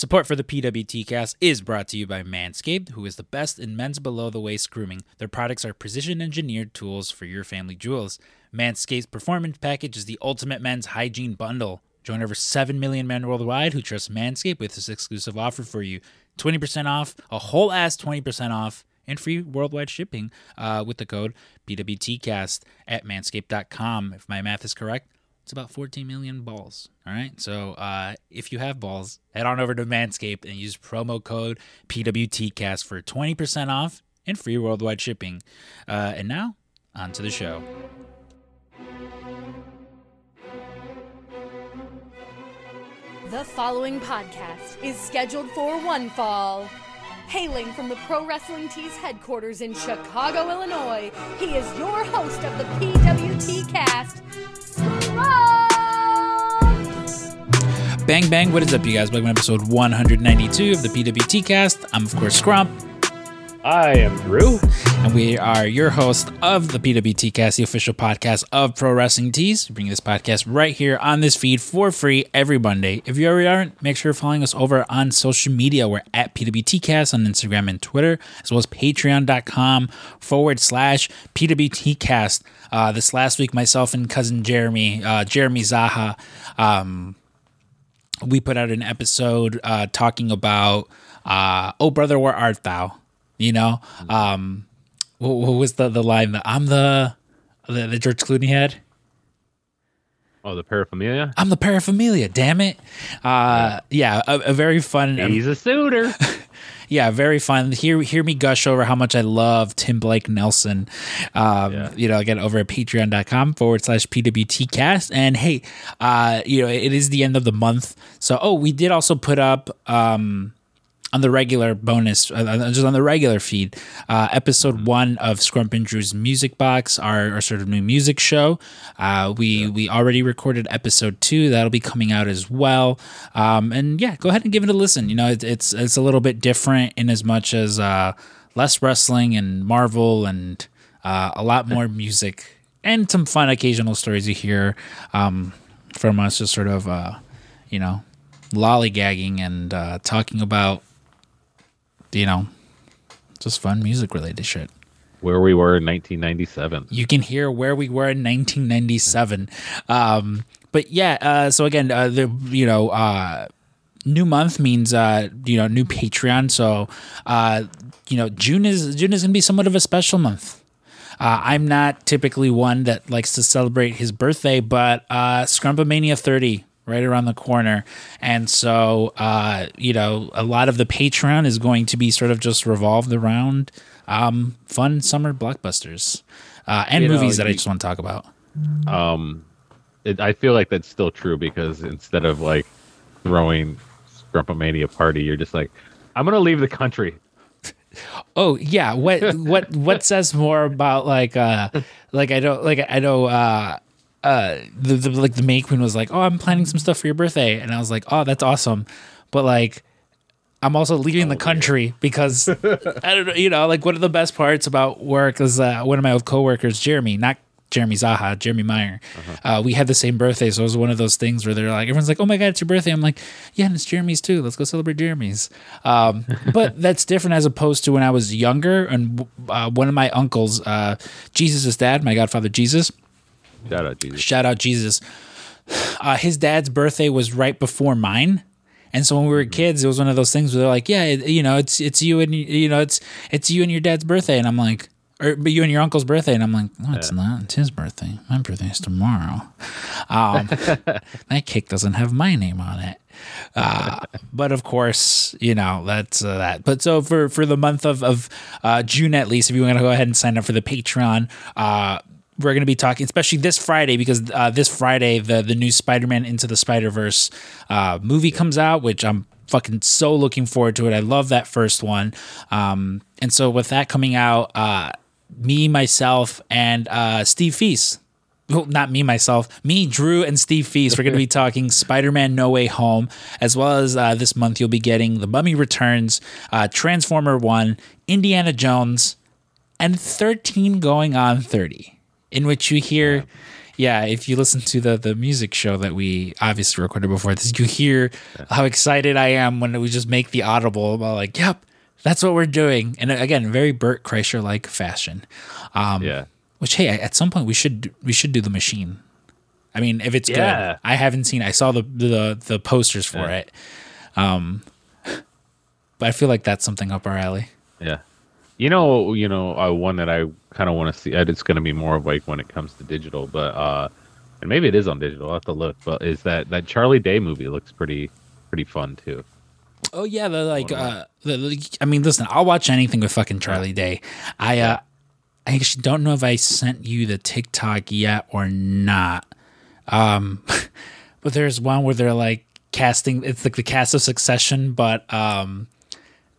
Support for the PWT cast is brought to you by Manscaped, who is the best in men's below the waist grooming. Their products are precision engineered tools for your family jewels. Manscaped's Performance Package is the ultimate men's hygiene bundle. Join over 7 million men worldwide who trust Manscaped with this exclusive offer for you 20% off, a whole ass 20% off, and free worldwide shipping uh, with the code PWTCast at manscaped.com. If my math is correct, it's about 14 million balls. All right. So uh, if you have balls, head on over to Manscaped and use promo code PWTCast for 20% off and free worldwide shipping. Uh, and now, on to the show. The following podcast is scheduled for one fall. Hailing from the Pro Wrestling Tees headquarters in Chicago, Illinois, he is your host of the PWT cast! Bang, bang. What is up, you guys? Welcome to episode 192 of the PWT cast. I'm, of course, Scrump. I am Drew. and we are your host of the PWT Cast, the official podcast of Pro Wrestling Tees. We bring this podcast right here on this feed for free every Monday. If you already aren't, make sure you're following us over on social media. We're at PWT Cast on Instagram and Twitter, as well as patreon.com forward slash PWT Cast. Uh, this last week, myself and cousin Jeremy, uh, Jeremy Zaha, um, we put out an episode uh, talking about uh, "Oh Brother, Where Art Thou?" You know, um, what, what was the the line that I'm the the, the George Clooney had? Oh, the paraphernalia. I'm the paraphernalia. Damn it! Uh, yeah, a, a very fun. He's a suitor. yeah, very fun. Hear hear me gush over how much I love Tim Blake Nelson. Um, Yeah. You know, again over at patreon.com forward slash pwtcast. And hey, uh, you know, it is the end of the month. So, oh, we did also put up um, on the regular bonus, uh, just on the regular feed, uh, episode one of Scrump and Drew's Music Box, our, our sort of new music show. Uh, we we already recorded episode two; that'll be coming out as well. Um, and yeah, go ahead and give it a listen. You know, it, it's it's a little bit different in as much as uh, less wrestling and Marvel and uh, a lot more music and some fun occasional stories you hear um, from us, just sort of uh, you know lollygagging and uh, talking about you know, just fun music related shit. Where we were in 1997. You can hear where we were in 1997. Um, but yeah, uh, so again, uh, the you know, uh, new month means uh, you know new Patreon. So uh, you know, June is June is gonna be somewhat of a special month. Uh, I'm not typically one that likes to celebrate his birthday, but uh, Scrumpamania 30 right around the corner, and so uh, you know a lot of the Patreon is going to be sort of just revolved around um, fun summer blockbusters uh, and You know, movies that I just want to talk about. Um, it, I feel like that's still true because instead of like throwing Scrumpomania party, you're just like, I'm gonna leave the country. Oh yeah, what what what says more about like uh like I don't like I know uh uh the, the like the May Queen was like, "Oh, I'm planning some stuff for your birthday." And I was like, "Oh, that's awesome." But like I'm also leaving the country because I don't know, you know, like one of the best parts about work is uh, one of my old coworkers, Jeremy, not Jeremy Zaha, Jeremy Meyer. uh we had the same birthday, so it was one of those things where they're like, everyone's like, "Oh my god, it's your birthday!" I'm like, "Yeah, and it's Jeremy's too. Let's go celebrate Jeremy's." Um, but that's different as opposed to when I was younger, and uh, one of my uncles, uh, Jesus' dad, my godfather Jesus, Shout out Jesus. shout out Jesus. Uh, his dad's birthday was right before mine. And so when we were kids, it was one of those things where they're like, "Yeah, it, you know, it's it's you and you know, it's it's you and your dad's birthday." And I'm like, or but you and your uncle's birthday, and I'm like, "No, it's not. It's his birthday. My birthday is tomorrow." Um, that cake doesn't have my name on it. Uh, but of course, you know that's uh, that. But so for for the month of of uh, June at least, if you want to go ahead and sign up for the Patreon, uh, we're going to be talking, especially this Friday, because uh, this Friday the the new Spider Man Into the Spider Verse uh, movie comes out, which I'm fucking so looking forward to it. I love that first one, um, and so with that coming out, uh, me myself and uh, Steve Feast well, not me myself, me, Drew, and Steve Feast. We're going to be talking Spider Man No Way Home, as well as uh, this month you'll be getting The Mummy Returns, uh, Transformer 1, Indiana Jones, and 13 Going on 30, in which you hear. yeah, if you listen to the the music show that we obviously recorded before this, you hear how excited I am when we just make the audible about like, yep, that's what we're doing. And again, very Bert Kreischer like fashion. Um, Yeah. Which hey, at some point we should we should do the machine. I mean, if it's Yeah. good, I haven't seen. I saw the the the posters for Yeah. it, um, but I feel like that's something up our alley. Yeah. You know, you know, uh, one that I kind of want to see. uh, It's going to be more of like when it comes to digital, but uh, and maybe it is on digital. I'll have to look. But is that that Charlie Day movie looks pretty pretty fun too? Oh yeah, the like uh the, the- I mean listen, I'll watch anything with fucking Charlie Day. I uh I actually don't know if I sent you the TikTok yet or not. Um but there's one where they're like casting it's like the cast of Succession but um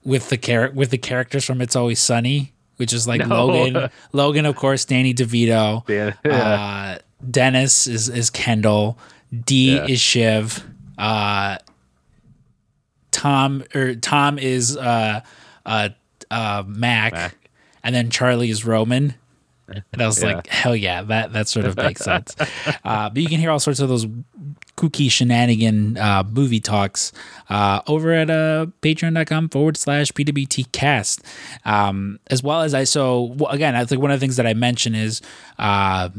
with the char- with the characters from It's Always Sunny, which is like No. Logan, Logan of course, Danny DeVito. Yeah. Uh, Dennis is is Kendall. D Yeah. is Shiv. Uh, Tom or Tom is uh, uh, uh, Mac, Mac. and then Charlie is Roman. And I was Yeah. like, hell yeah, that that sort of makes sense. Uh, but you can hear all sorts of those kooky shenanigan uh, movie talks uh, over at uh, patreon.com forward slash pwt cast um, as well as i so again i think one of the things that i mentioned is uh,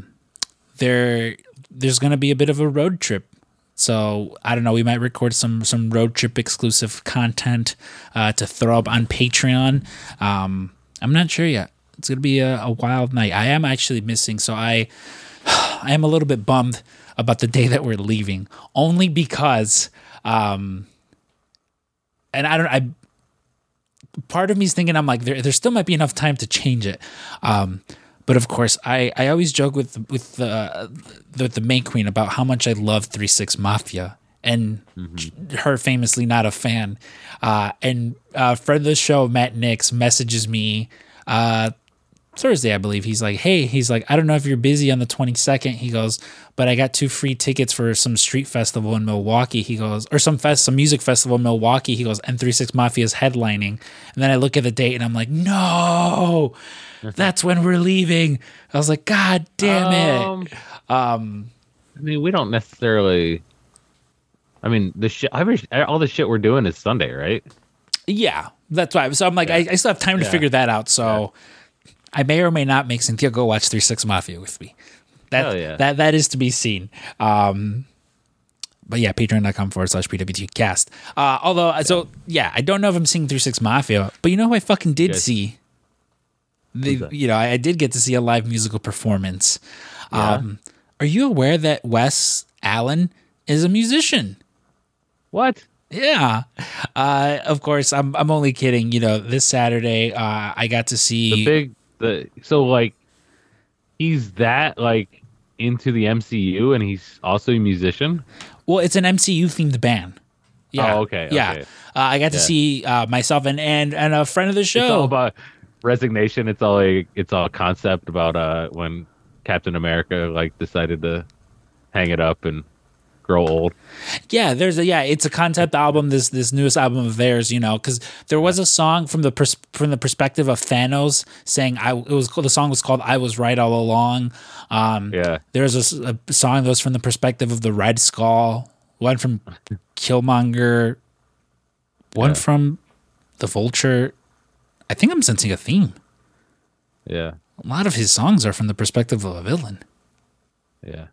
there there's going to be a bit of a road trip so I don't know. We might record some some road trip exclusive content uh, to throw up on Patreon. Um, I'm not sure yet. It's gonna be a, a wild night. I am actually missing, so I I am a little bit bummed about the day that we're leaving, only because, um, and I don't. I part of me is thinking I'm like there there still might be enough time to change it. Um, but of course, I, I always joke with with the, the the main queen about how much I love Three Six Mafia, and her famously not a fan. Uh, and uh, friend of the show, Matt Nix, messages me uh, Thursday, I believe. He's like, hey, he's like, I don't know if you're busy on the 22nd. He goes, but I got two free tickets for some street festival in Milwaukee. He goes, or some fest, some music festival in Milwaukee. He goes, and 36 Mafia is headlining. And then I look at the date and I'm like, no, that's when we're leaving. I was like, God damn it. Um, I mean, we don't necessarily. I mean, the shit. All the shit we're doing is Sunday, right? Yeah, that's why. So I'm like, I, I still have time to Yeah. figure that out. So I may or may not make Cynthia go watch Three Six Mafia with me. That yeah. that that is to be seen. Um, but yeah, patreon.com forward slash PWT cast. Uh, although, so yeah, I don't know if I'm seeing Three Six Mafia, but you know who I fucking did Yes. see? The, you know, I, I did get to see a live musical performance. Um, are you aware that Wes Allen is a musician? What? Yeah. Uh, of course, I'm I'm only kidding. You know, this Saturday, uh, I got to see. The big the so like he's that like into the MCU and he's also a musician. well, it's an MCU themed band. Yeah. Oh, okay, Yeah. okay. Uh, I got to Yeah. see uh, myself and, and and a friend of the It's all show. about resignation. It's all like it's all concept about uh when Captain America like decided to hang it up and grow old. yeah, there's a yeah, it's a concept album. This this newest album of theirs, you know, because there was a song from the pers- from the perspective of Thanos saying I it was the song was called I was right all along. Um, Yeah. There's a song that was from the perspective of the Red Skull, one from Killmonger, one Yeah. from the Vulture. I think I'm sensing a theme. Yeah. A lot of his songs are from the perspective of a villain. Yeah.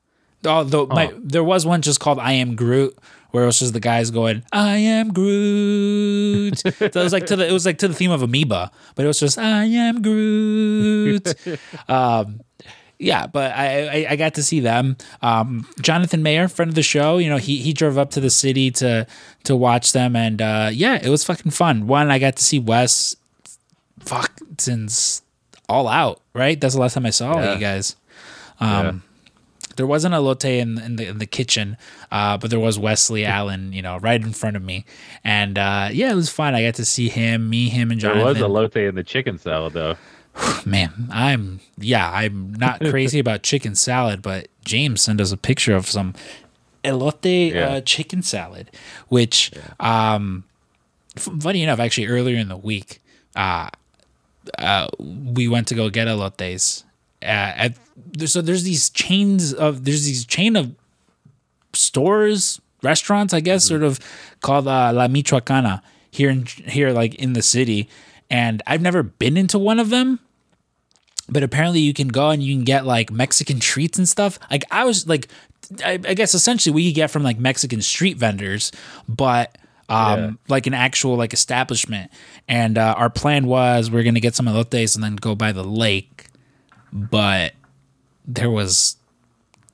Although my there was one just called "I Am Groot," where it was just the guys going "I am Groot." so it was like to the it was like to the theme of Amoeba, but it was just "I am Groot." um, yeah, but I, I I got to see them. Um, Jonathan Mayer, friend of the show, you know he he drove up to the city to to watch them, and uh, yeah, it was fucking fun. One, I got to see Wes. Fuck, since all out, right? That's the last time I saw Yeah. you guys. Um, there wasn't elote in, in the in the kitchen, uh, but there was Wesley Allen, you know, right in front of me, and uh, yeah, it was fun. I got to see him, me, him, and Jonathan. There was a lotte in the chicken salad though. Man, I'm yeah, I'm not crazy about chicken salad, but James sent us a picture of some elote Yeah. uh, chicken salad, which um, f- funny enough, actually earlier in the week, uh, uh, we went to go get elotes, at, so there's these chains of there's these chain of stores, restaurants, I guess, sort of called uh, La Michoacana here in here like in the city, and I've never been into one of them. But apparently, you can go and you can get like Mexican treats and stuff. Like I was like, I, I guess essentially we get from like Mexican street vendors, but um, Yeah. like an actual like establishment. And uh, our plan was we are gonna get some elotes and then go by the lake, but there was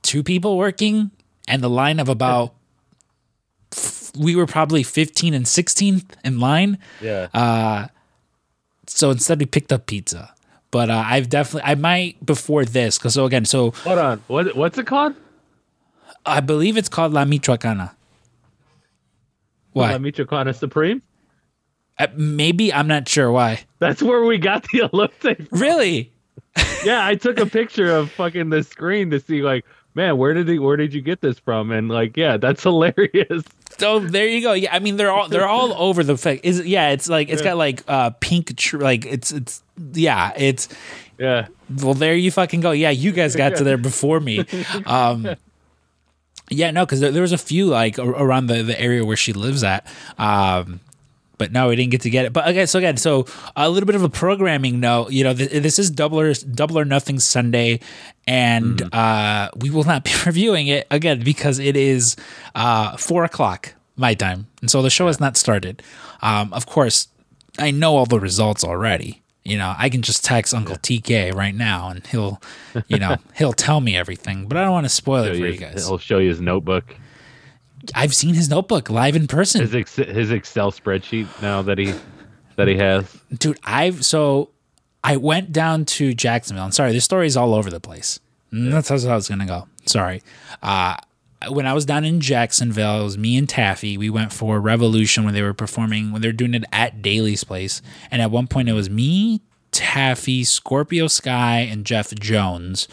two people working and the line of about we were probably 15 and 16th in line Yeah. so instead we picked up pizza but uh, i've definitely i might before this because so again so Hold on. What what's it called? i believe it's called la michoacana why La Michoacana Supreme. Uh, maybe i'm not sure why That's where we got the elote. really yeah, I took a picture of fucking the screen to see like, man, where did he, where did you get this from? And like, yeah, that's hilarious. so there you go yeah i mean they're all they're all over the fa- is yeah it's like it's got like uh pink tr- like it's it's yeah it's Yeah. well there you fucking go yeah you guys got to there before me um yeah no because there, there was a few like around the, the area where she lives at um but no we didn't get to get it. But again so again so a little bit of a programming note you know th- this is double or double or nothing sunday and uh we will not be reviewing it again because it is uh four o'clock my time and so the show has not started. Um of course i know all the results already. You know i can just text uncle tk right now and he'll you know he'll tell me everything but i don't want to spoil it for you guys. He'll show you his notebook, i've seen his notebook live in person. His ex- his Excel spreadsheet now that he that he has. dude i've so i went down to jacksonville. I'm sorry this story is all over the place. That's how i was gonna go. Sorry. Uh when i was down in jacksonville it was me and taffy. We went for revolution when they were performing when they were doing it at Daily's place. And at one point it was me taffy scorpio sky and jeff jones.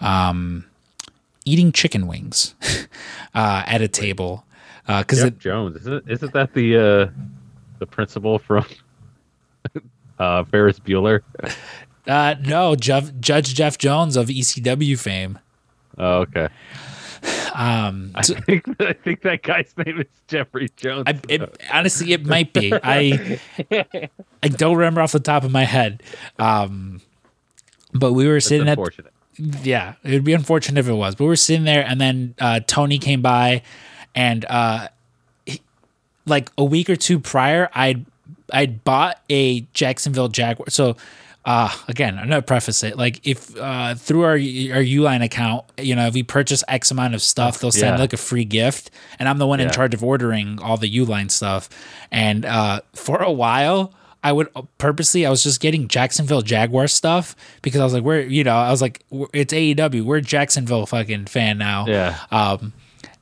Um eating chicken wings uh at a table uh because Jones, isn't isn't that the uh the principal from uh Ferris Bueller? uh no jeff judge jeff jones of ecw fame Oh, okay. um I think I think that guy's name is Jeffrey Jones. I, it, honestly, it might be. I I don't remember off the top of my head. Um, but we were That's sitting at unfortunate. Yeah, it would be unfortunate if it was. But we were sitting there, and then uh, Tony came by, and uh, he- like a week or two prior, I'd I'd bought a Jacksonville Jaguar. So. Uh, again, I'm gonna preface it. Like, if uh, through our our Uline account, you know, if we purchase X amount of stuff, they'll send Yeah. like a free gift, and I'm the one in charge of ordering all the Uline stuff. And uh, for a while, I would purposely I was just getting Jacksonville Jaguar stuff because I was like, we're you know I was like it's AEW, we're Jacksonville fucking fan now. Yeah. Um,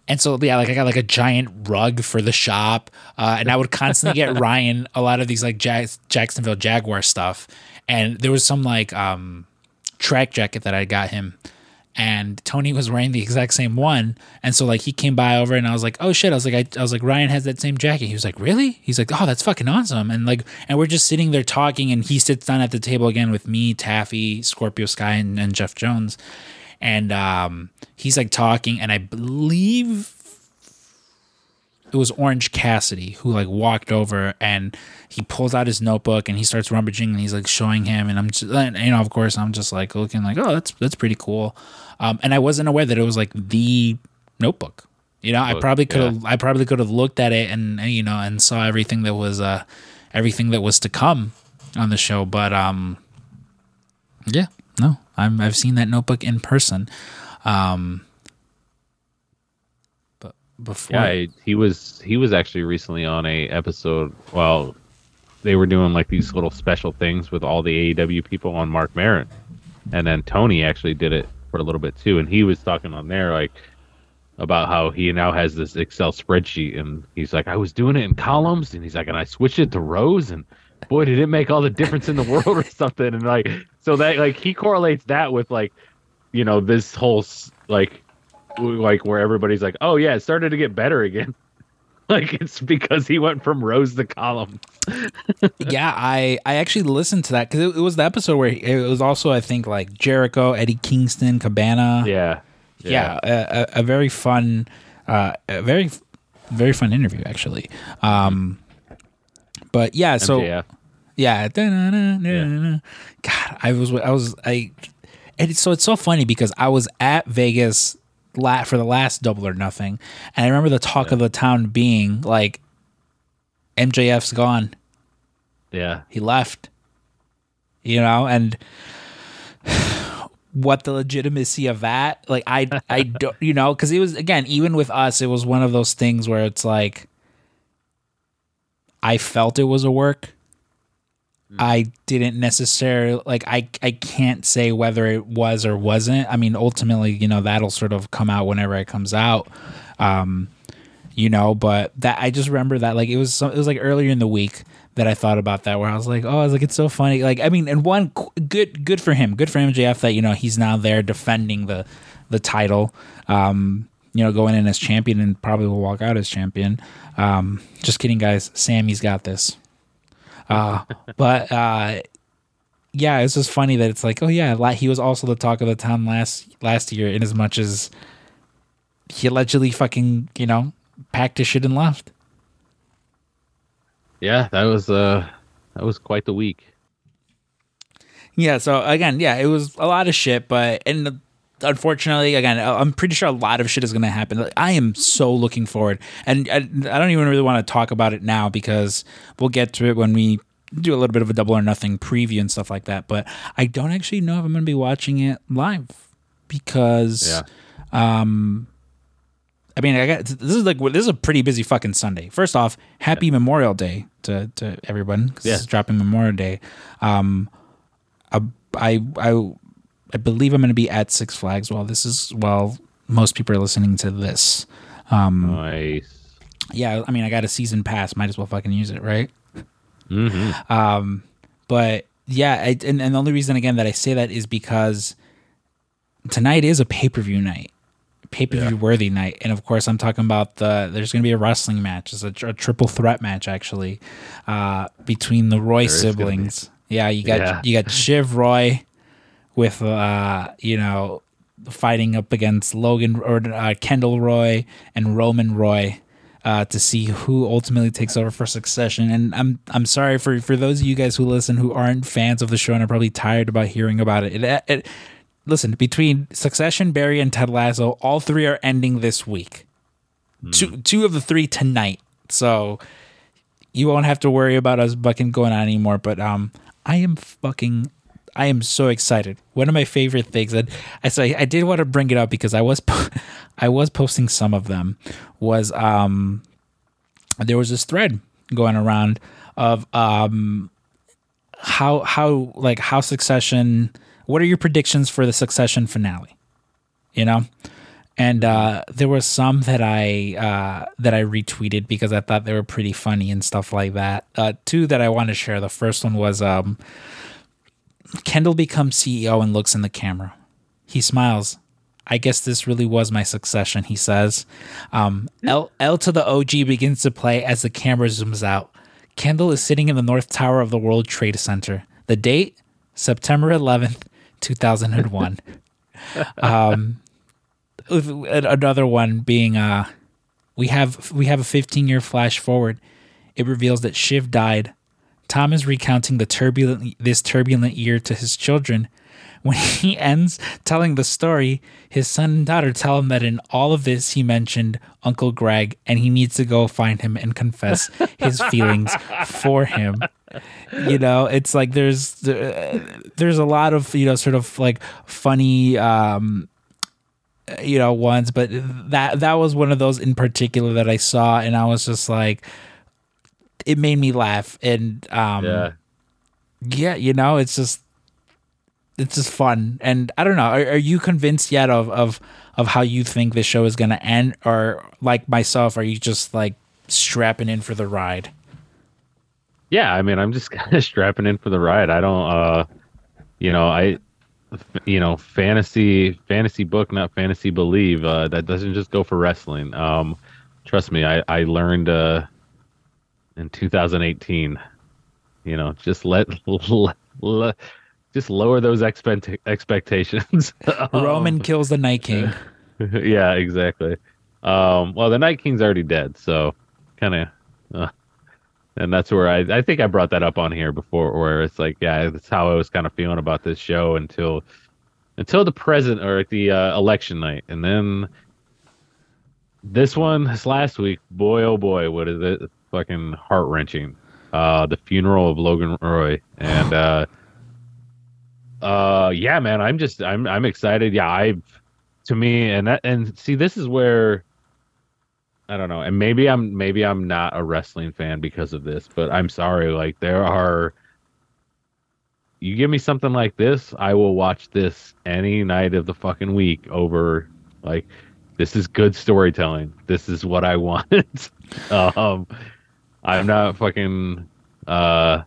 and so yeah, like I got like a giant rug for the shop, uh, and I would constantly get Ryan a lot of these like Jag- Jacksonville Jaguar stuff, and there was some like um track jacket that I got him. And Tony was wearing the exact same one, and so like he came by over, and I was like, "Oh shit!" I was like, I, I was like, Ryan has that same jacket. He was like, "Really?" He's like, "Oh, that's fucking awesome!" And like, and we're just sitting there talking, and he sits down at the table again with me, Taffy, Scorpio Sky, and, and Jeff Jones, and um, he's like talking, and I believe it was Orange Cassidy who like walked over and he pulls out his notebook and he starts rummaging and he's like showing him and I'm just and, you know of course I'm just like looking like oh that's that's pretty cool, um, and I wasn't aware that it was like the notebook. You know, I probably could have I probably could have looked at it and and, you know and saw everything that was uh everything that was to come on the show, but um yeah no I'm I've seen that notebook in person, um before Yeah, I- he was he was actually recently on a episode. Well, they were doing like these little special things with all the AEW people on Marc Maron, and then Tony actually did it for a little bit too. And he was talking on there like about how he now has this Excel spreadsheet, and he's like, I was doing it in columns, and he's like, and I switched it to rows, and boy, did it make all the difference in the world or something. And like, so that like he correlates that with like, you know, this whole like, like where everybody's like, oh yeah, it started to get better again. like it's because he went from rows to columns. yeah, I I actually listened to that because it, it, was the episode where he, it was also I think like Jericho, Eddie Kingston, Cabana. Yeah, yeah, yeah a, a, very fun, uh, a very very fun interview actually. Um, but yeah, so MJF. yeah, yeah. God, I was I was I, and so it's so funny because I was at Vegas la- for the last Double or Nothing, and I remember the talk yeah. of the town being like, MJF's gone. Yeah, he left. You know, and what the legitimacy of that like i i don't you know because it was again even with us it was one of those things where it's like i felt it was a work. I didn't necessarily like i i can't say whether it was or wasn't i mean ultimately you know that'll sort of come out whenever it comes out um you know but that i just remember that like it was some it was like earlier in the week that I thought about that where I was like, oh, I was like, it's so funny. Like, I mean, and one good, good for him, good for MJF that you know he's now there defending the the title. Um, you know, going in as champion and probably will walk out as champion. Um, just kidding, guys. Sammy's got this. Uh, but uh, yeah, it's just funny that it's like, oh yeah, he was also the talk of the town last last year, in as much as he allegedly fucking you know packed his shit and left yeah, that was uh that was quite the week. Yeah, so again, yeah, it was a lot of shit, but and unfortunately, again, I'm pretty sure a lot of shit is going to happen. I am so looking forward, and I, I don't even really want to talk about it now because we'll get to it when we do a little bit of a double or nothing preview and stuff like that. But I don't actually know if I'm going to be watching it live because, yeah. um, I mean, I got this is like this is a pretty busy fucking Sunday. First off, happy yeah. Memorial Day to to everyone because yeah. this is dropping Memorial Day. Um, I I I, I believe I'm going to be at Six Flags while this is while most people are listening to this. Um, nice. Yeah, I mean, I got a season pass. Might as well fucking use it, right? Mm-hmm. Um, but yeah, I, and and the only reason again that I say that is because tonight is a pay per view night pay per view yeah. worthy night. And of course, I'm talking about the there's going to be a wrestling match. It's a, a triple threat match actually uh, between the Roy there siblings. Yeah, you got yeah. you got Shiv Roy with uh, you know fighting up against Logan or uh, Kendall Roy and Roman Roy. Uh, to see who ultimately takes over for Succession, and I'm I'm sorry for for those of you guys who listen who aren't fans of the show and are probably tired about hearing about it. It, it listen, between Succession, Barry, and Ted Lasso, all three are ending this week. Mm. Two two of the three tonight. So you won't have to worry about us bucking going on anymore. But um, I am fucking I am so excited. One of my favorite things, and I say I did want to bring it up because I was I was posting some of them. Was um, there was this thread going around of um, how how like how Succession what are your predictions for the Succession finale? You know, and uh, there were some that I uh, that I retweeted because I thought they were pretty funny and stuff like that. Uh, two that I want to share. The first one was um, Kendall becomes CEO and looks in the camera. He smiles. I guess this really was my succession, he says. Um, L, L to the OG begins to play as the camera zooms out. Kendall is sitting in the North Tower of the World Trade Center. The date? September 11th, 2001. um, another one being uh, we have we have a 15 year flash forward. It reveals that Shiv died. Tom is recounting the turbulent this turbulent year to his children. When he ends telling the story, his son and daughter tell him that in all of this he mentioned Uncle Greg and he needs to go find him and confess his feelings for him you know it's like there's there's a lot of you know sort of like funny um you know ones but that that was one of those in particular that i saw and i was just like it made me laugh and um yeah yeah you know it's just it's just fun and i don't know are, are you convinced yet of of of how you think this show is going to end or like myself are you just like strapping in for the ride yeah, I mean, I'm just kind of strapping in for the ride. I don't, uh, you know, I, you know, fantasy, fantasy book, not fantasy believe. Uh, that doesn't just go for wrestling. Um, trust me, I I learned uh, in 2018. You know, just let, let, let just lower those expect, expectations. Roman Um, kills the Night King. yeah, exactly. Um, well, the Night King's already dead, so kind of, uh, and that's where I I think I brought that up on here before, where it's like, yeah, that's how I was kind of feeling about this show until until the present or the uh, election night, and then this one, this last week, boy oh boy, what is it? Fucking heart wrenching. Uh, the funeral of Logan Roy, and uh, uh, yeah, man, I'm just I'm I'm excited. Yeah, I've to me and that and see this is where I don't know, and maybe I'm maybe I'm not a wrestling fan because of this, but I'm sorry. Like there are, you give me something like this, I will watch this any night of the fucking week over. Like this is good storytelling. This is what I want. um, I'm not fucking. Uh,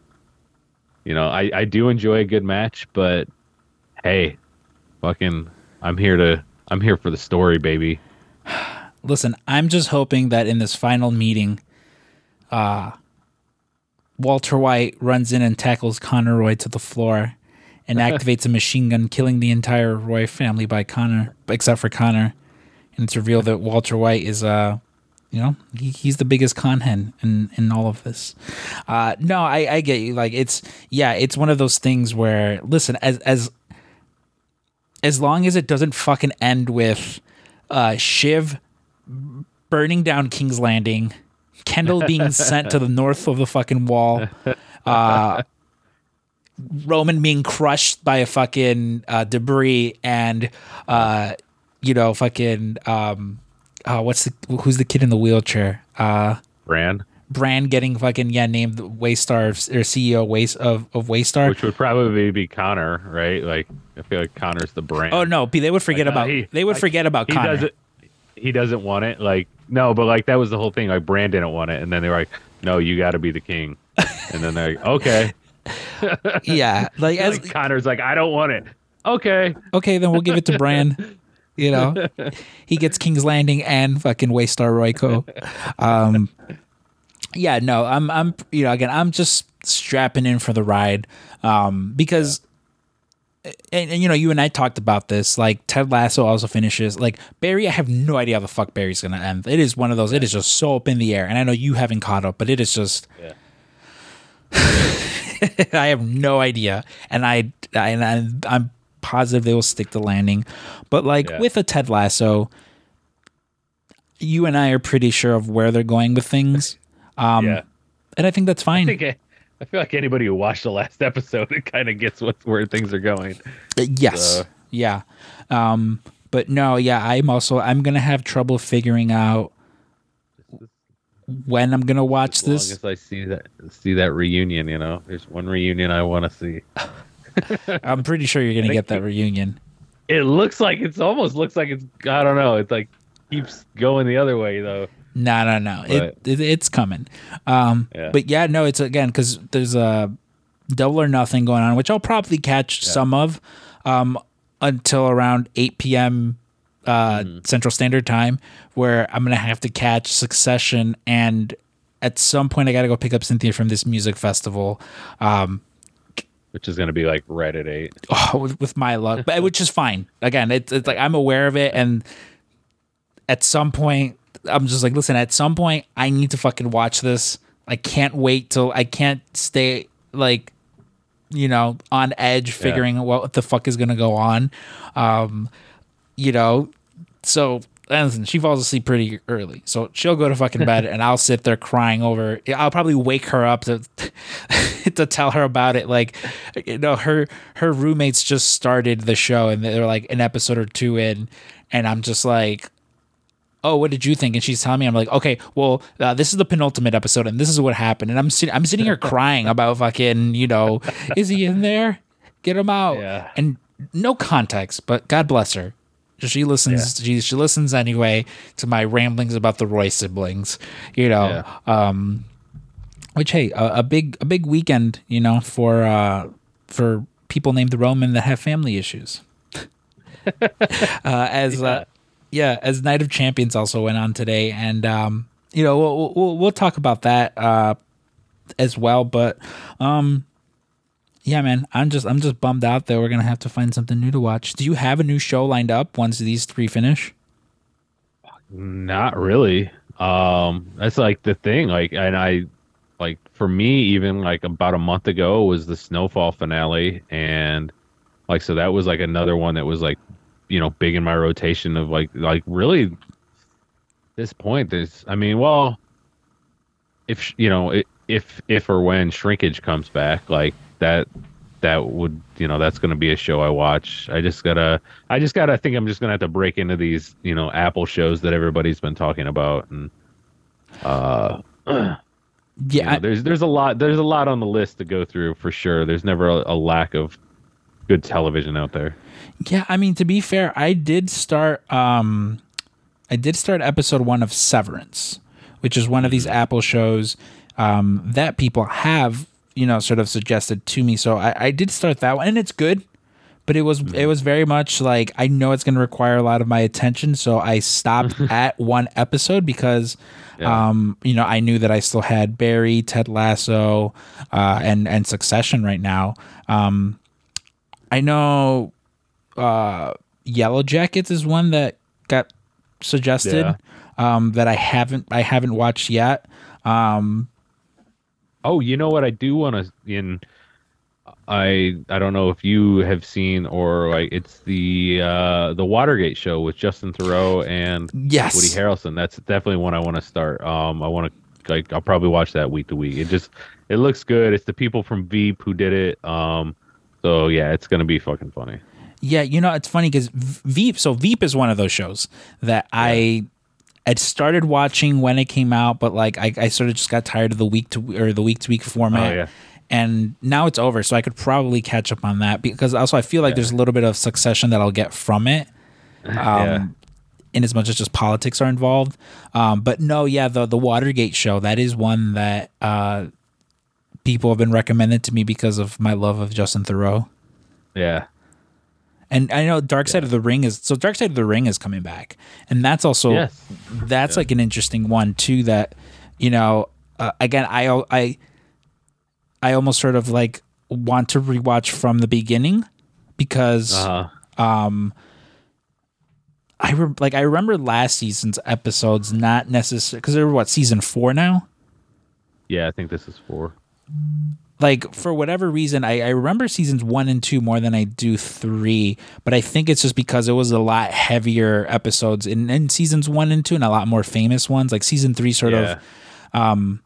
you know, I I do enjoy a good match, but hey, fucking, I'm here to I'm here for the story, baby. Listen, I'm just hoping that in this final meeting, uh, Walter White runs in and tackles Connor Roy to the floor and activates a machine gun, killing the entire Roy family by Connor, except for Connor. And it's revealed that Walter White is, uh, you know, he, he's the biggest con hen in, in all of this. Uh, no, I, I get you. Like, it's, yeah, it's one of those things where, listen, as, as, as long as it doesn't fucking end with, uh, Shiv burning down King's Landing, Kendall being sent to the north of the fucking wall, uh, Roman being crushed by a fucking uh, debris, and uh, you know, fucking um, uh, what's the who's the kid in the wheelchair? Uh, Bran, Brand getting fucking yeah named Waystar or CEO Waste of of Waystar. which would probably be Connor, right? Like I feel like Connor's the brand. Oh no, they would forget Like, uh, about he- they would like, forget about he Connor. doesn't he doesn't want it. Like no, but like that was the whole thing. Like Brand didn't want it, and then they were like, "No, you got to be the king." And then they're like, "Okay." yeah, like as Like, Connor's like, "I don't want it." Okay. okay, then we'll give it to Bran. You know, he gets King's Landing and fucking Waystar Royco. Um, yeah, no, I'm, I'm, you know, again, I'm just strapping in for the ride um, because, and, and you know, you and I talked about this. Like Ted Lasso also finishes. Like Barry, I have no idea how the fuck Barry's gonna end. It is one of those. It is just so up in the air, and I know you haven't caught up, but it is just. Yeah. I have no idea, and I, I and I, I'm positive they will stick the landing. But like Yeah. with a Ted Lasso, you and I are pretty sure of where they're going with things, um, yeah. and I think that's fine. I think I, I feel like anybody who watched the last episode, it kind of gets what where things are going. Uh, yes, Uh, yeah, um, but no, yeah, I'm also I'm gonna have trouble figuring out when I'm gonna watch As long this. as I see that see that reunion, you know, there's one reunion I want to see. I'm pretty sure you're gonna get that reunion. It looks like it's almost looks like it's I don't know. It's like keeps going the other way though. No, no, no. It, But- it it's coming. Um, Yeah. but yeah, no, it's again because there's a double or nothing going on, which I'll probably catch some of um, until around 8 p.m. Uh, Mm-hmm. Central Standard Time, where I'm gonna have to catch Succession, and at some point I got to go pick up Cynthia from this music festival. Um, Which is going to be like right at eight. oh, with, with my luck, but which is fine. Again, it's it's like I'm aware of it, and at some point, I'm just like, listen. At some point, I need to fucking watch this. I can't wait till I can't stay like, you know, on edge, figuring out what the fuck is gonna go on. Um, you know, so. And Listen, she falls asleep pretty early, so she'll go to fucking bed, and I'll sit there crying over. I'll probably wake her up to to tell her about it. Like, you know, her her roommates just started the show, and they're like an episode or two in, and I'm just like, oh, what did you think? And she's telling me, I'm like, okay, well, uh, this is the penultimate episode, and this is what happened. And I'm sitting, I'm sitting here crying about fucking, you know, is he in there? Get him out. Yeah. And no context, but God bless her. She listens. She she listens anyway to my ramblings about the Roy siblings. You know, um, which hey, a, a big a big weekend. You know, for uh, for people named Roman that have family issues. uh, as uh, yeah, as Night of Champions also went on today, and um, you know we'll we'll, we'll talk about that uh, as well. But um, yeah, man, I'm just I'm just bummed out that we're gonna have to find something new to watch. Do you have a new show lined up once these three finish? Not really. Um, that's like the thing. Like, and I, like for me, even like about a month ago was the Snowfall finale, and like so that was like another one that was like, you know, big in my rotation of like like really. This point, there's, I mean, well, if you know, if if or when Shrinkage comes back, like that that would you know that's going to be a show I watch. I just gotta I just gotta I think I'm just gonna have to break into these you know Apple shows that everybody's been talking about and uh yeah you know, there's there's a lot there's a lot on the list to go through for sure. There's never a, a lack of good television out there. Yeah, I mean to be fair, I did start um I did start episode 1 of Severance, which is one of these Apple shows um, that people have you know sort of suggested to me so I, I did start that one and it's good but it was it was very much like I know it's going to require a lot of my attention, so I stopped at one episode because, Yeah. um, you know, I knew that I still had Barry, Ted Lasso, uh, and and Succession right now. Um, I know, uh, Yellow Jackets is one that got suggested, Yeah. um, that I haven't I haven't watched yet. Um, Oh, you know what I do want to in I I don't know if you have seen or like it's the uh the Watergate show with Justin Theroux and yes, Woody Harrelson. That's definitely one I want to start. Um I want to like I'll probably watch that week to week. It just it looks good. It's the people from Veep who did it. Um so yeah, it's going to be fucking funny. Yeah, you know, it's funny because Veep. So Veep is one of those shows that I had started watching when it came out, but like I, I sort of just got tired of the week to or the week to week format. Oh, yeah. And now it's over, so I could probably catch up on that because also I feel like there's a little bit of succession that I'll get from it. Um, yeah. in as much as just politics are involved. Um, but no, yeah, the the Watergate show that is one that uh, people have been recommended to me because of my love of Justin Theroux. Yeah. And I know Dark Side of the Ring is so Dark Side of the Ring is coming back, and that's also Yes. that's like an interesting one too. That you know, uh, again, I I I almost sort of like want to rewatch from the beginning because Uh I re- like I remember last season's episodes not necessarily because they were what season four now. yeah, I think this is 4. Like for whatever reason I, I remember seasons one and two more than i do three but i think it's just because it was a lot heavier episodes in, in seasons one and two and a lot more famous ones like season three sort Yeah. of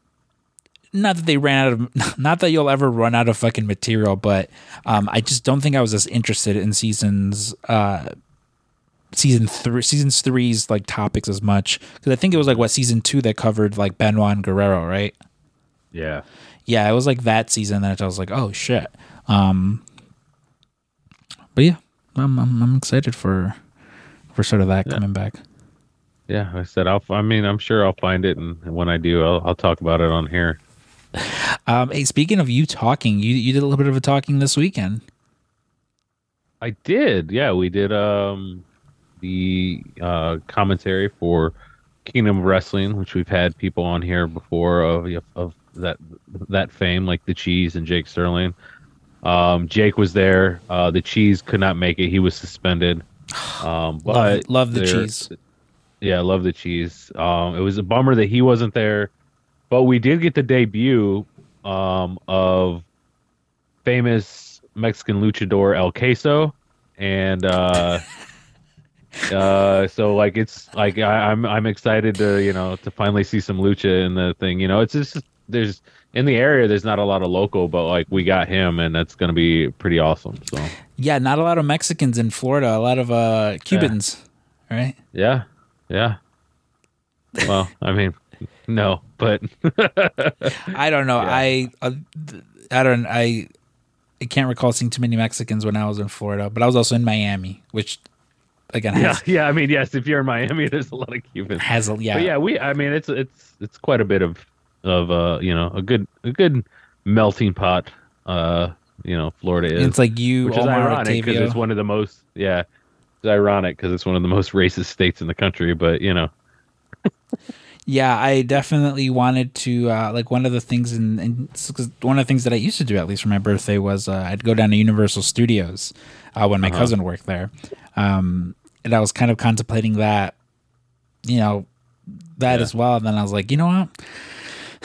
not that they ran out of not that you'll ever run out of fucking material but um, i just don't think i was as interested in seasons uh season three seasons three's like topics as much because i think it was like what season two that covered like benoit and guerrero right Yeah. Yeah, it was like that season that I was like, oh shit. Um, but yeah, I'm, I'm I'm excited for for sort of that coming back. Yeah, I said I'll I mean, I'm sure I'll find it and when I do, I'll I'll talk about it on here. Um, hey, speaking of you talking, you you did a little bit of a talking this weekend. I did. Yeah, we did um the uh commentary for Kingdom of Wrestling, which we've had people on here before of of that that fame like the Cheese and Jake Sterling. Um Jake was there. Uh the Cheese could not make it. He was suspended. Um but Love, love the cheese. Yeah, love the cheese. Um, it was a bummer that he wasn't there, but we did get the debut um, of famous Mexican luchador El Queso, and uh, uh, so like it's like I, I'm I'm excited to you know to finally see some lucha in the thing. You know, it's just there's in the area there's not a lot of local, but like we got him, and that's gonna be pretty awesome. So Yeah, not a lot of Mexicans in Florida. A lot of uh Cubans, right? yeah, yeah. Well, I mean, no, but I don't know. Yeah. I uh, I don't I. I can't recall seeing too many Mexicans when I was in Florida, but I was also in Miami, which again Yeah, has, yeah. I mean, yes. If you're in Miami, there's a lot of Cubans. has a yeah, But yeah, we. I mean, it's it's it's quite a bit of of uh you know a good a good melting pot. Uh, you know, Florida is. It's like you, which is ironic because it's one of the most yeah. It's ironic because it's one of the most racist states in the country, but you know. Yeah, I definitely wanted to uh, like one of the things, and one of the things that I used to do at least for my birthday was uh, I'd go down to Universal Studios uh, when my uh-huh. cousin worked there, um, and I was kind of contemplating that, you know, that yeah. as well. And then I was like, you know what?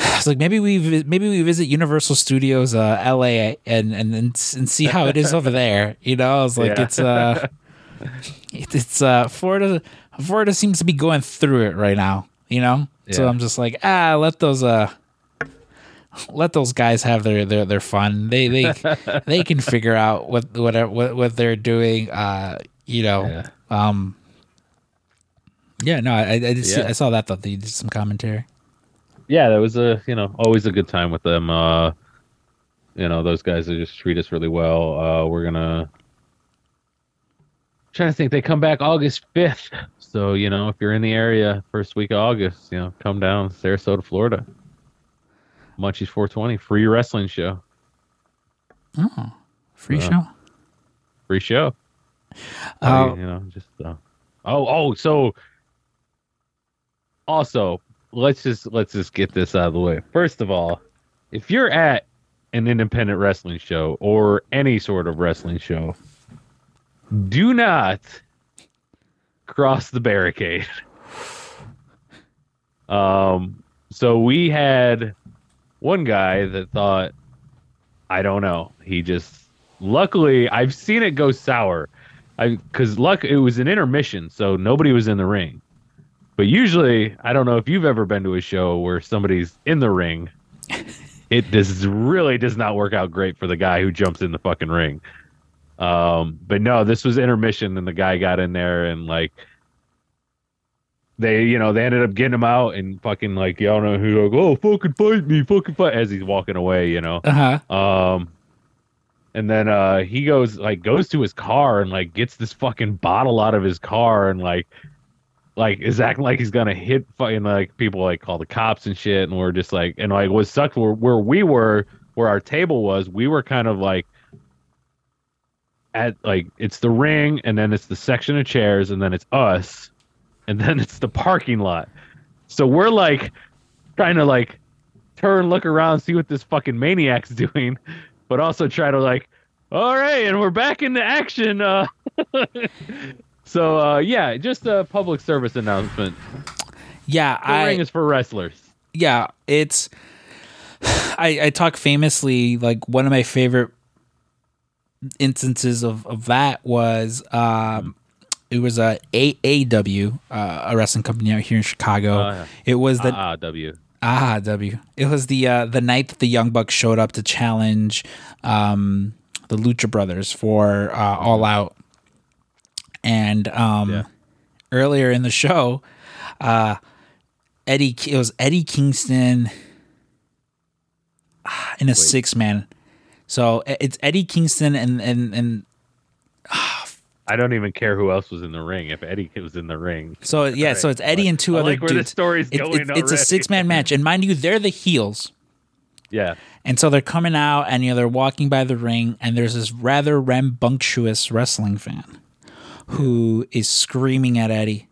It's like maybe we maybe we visit Universal Studios, uh, L.A. and and and see how it is over there. You know, I was like, yeah. it's uh, it's uh, Florida. Florida seems to be going through it right now you know. Yeah. So I'm just like, ah, let those uh, let those guys have their their their fun. They they they can figure out what whatever what what they're doing. Uh, you know, yeah. um, yeah. No, I I, just, yeah. I saw that. Thought they did some commentary. Yeah, that was a you know always a good time with them. Uh, you know those guys they just treat us really well. Uh, we're gonna trying to think they come back August fifth. So, you know, if you're in the area first week of August, you know, come down Sarasota, Florida. Munchies 420, free wrestling show. Oh, free uh, show. Free show. Uh, you know, just uh, oh, oh, so also let's just let's just get this out of the way. First of all, if you're at an independent wrestling show or any sort of wrestling show, do not cross the barricade. um, so we had one guy that thought, I don't know. He just, luckily, I've seen it go sour. I because luck it was an intermission, so nobody was in the ring. But usually, I don't know if you've ever been to a show where somebody's in the ring. it does really does not work out great for the guy who jumps in the fucking ring. Um, but no, this was intermission, and the guy got in there and like they, you know, they ended up getting him out and fucking like y'all know who like, oh fucking fight me, fucking fight as he's walking away, you know. Uh-huh. Um, and then uh he goes like goes to his car and like gets this fucking bottle out of his car and like like is acting like he's gonna hit fucking like people like call the cops and shit and we're just like and like what sucked where, where we were where our table was we were kind of like at like it's the ring and then it's the section of chairs and then it's us and then it's the parking lot. So we're like trying to like turn, look around, see what this fucking maniac's doing, but also try to like, all right, and we're back into action. Uh, so uh, yeah, just a public service announcement. Yeah, the I, ring is for wrestlers. Yeah, it's. I, I talk famously like one of my favorite instances of, of that was um, it was a AAW, uh, a wrestling company out here in Chicago. Yeah. It was the AAW. AAW. It was the uh, the night that the Young Bucks showed up to challenge um, the Lucha Brothers for uh, All Out, and um, yeah. earlier in the show, uh, Eddie it was Eddie Kingston in a six man so it's Eddie Kingston and and and. I don't even care who else was in the ring. If Eddie was in the ring, so yeah, right. so it's Eddie and two I other like where dudes. the story's it, going. It, it's a six man match, and mind you, they're the heels. Yeah. And so they're coming out, and you know they're walking by the ring, and there's this rather rambunctious wrestling fan who is screaming at Eddie.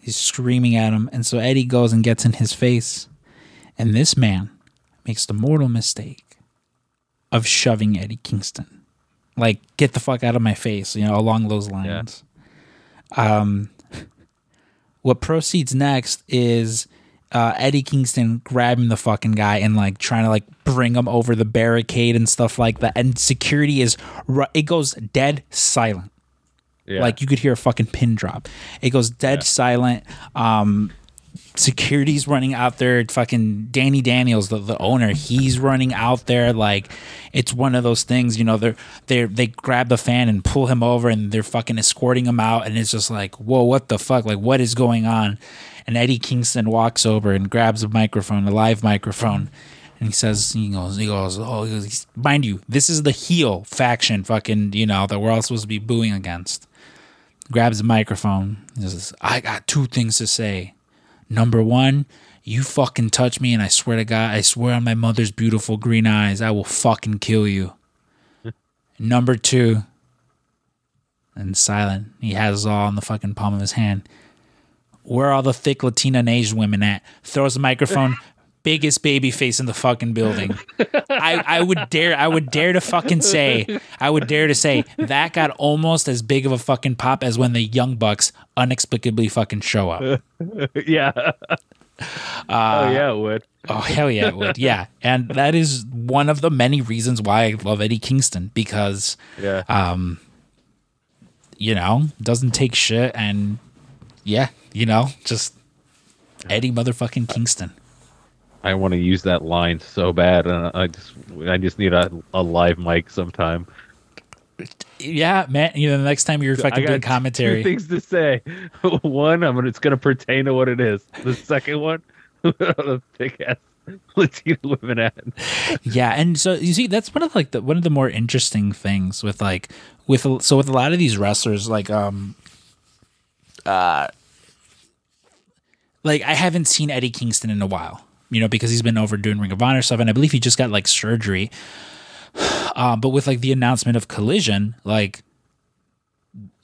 He's screaming at him, and so Eddie goes and gets in his face, and this man makes the mortal mistake of shoving Eddie Kingston. Like, get the fuck out of my face, you know, along those lines. Yeah. Um, what proceeds next is uh, Eddie Kingston grabbing the fucking guy and like trying to like bring him over the barricade and stuff like that. And security is it goes dead silent. Yeah. Like you could hear a fucking pin drop. It goes dead yeah. silent. Um, security's running out there. Fucking Danny Daniels, the, the owner, he's running out there. Like it's one of those things, you know, they're they they grab the fan and pull him over and they're fucking escorting him out and it's just like, whoa, what the fuck? Like what is going on? And Eddie Kingston walks over and grabs a microphone, a live microphone, and he says, he goes, he goes, oh, mind you, this is the heel faction, fucking, you know, that we're all supposed to be booing against. Grabs a microphone, He says, I got two things to say. Number one, you fucking touch me, and I swear to God, I swear on my mother's beautiful green eyes, I will fucking kill you. Number two, and silent. He has it all in the fucking palm of his hand. Where are all the thick Latina and Asian women at? Throws the microphone. biggest baby face in the fucking building. I, I would dare I would dare to fucking say I would dare to say that got almost as big of a fucking pop as when the Young Bucks inexplicably fucking show up. yeah. oh yeah, it would. Oh hell yeah, it would. Yeah, and that is one of the many reasons why I love Eddie Kingston because Yeah. um, you know, doesn't take shit and yeah, you know, just Eddie motherfucking Kingston. I want to use that line so bad, and I just I just need a, a live mic sometime. Yeah, man. You know, the next time you're I fucking got doing two commentary, things to say. one, I'm gonna it's gonna pertain to what it is. The second one, the big ass Latino women at. yeah. And so you see, that's one of like the one of the more interesting things with like with so with a lot of these wrestlers, like um, uh, like I haven't seen Eddie Kingston in a while. You know, because he's been over doing Ring of Honor stuff, and I believe he just got like surgery. Uh, but with like the announcement of Collision, like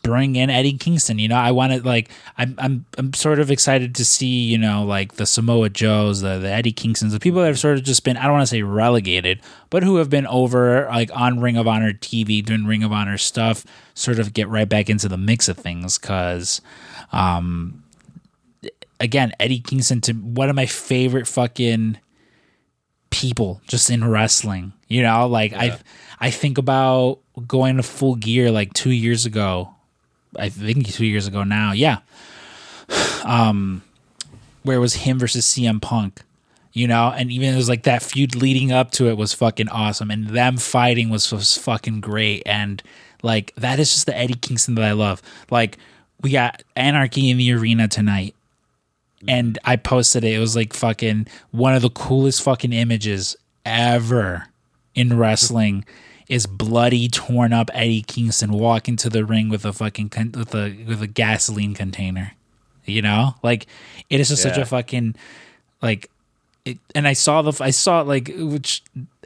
bring in Eddie Kingston. You know, I want to like I'm I'm I'm sort of excited to see you know like the Samoa Joes, the the Eddie Kingstons, the people that have sort of just been I don't want to say relegated, but who have been over like on Ring of Honor TV doing Ring of Honor stuff, sort of get right back into the mix of things because. Um, again, Eddie Kingston to one of my favorite fucking people just in wrestling. You know, like I I think about going to full gear like two years ago. I think two years ago now. Yeah. Um where it was him versus CM Punk. You know, and even it was like that feud leading up to it was fucking awesome. And them fighting was, was fucking great. And like that is just the Eddie Kingston that I love. Like we got Anarchy in the arena tonight and I posted it. It was like fucking one of the coolest fucking images ever in wrestling. Is bloody, torn up Eddie Kingston walking to the ring with a fucking con- with a with a gasoline container. You know, like it is just such a fucking like. It, and I saw the I saw it like which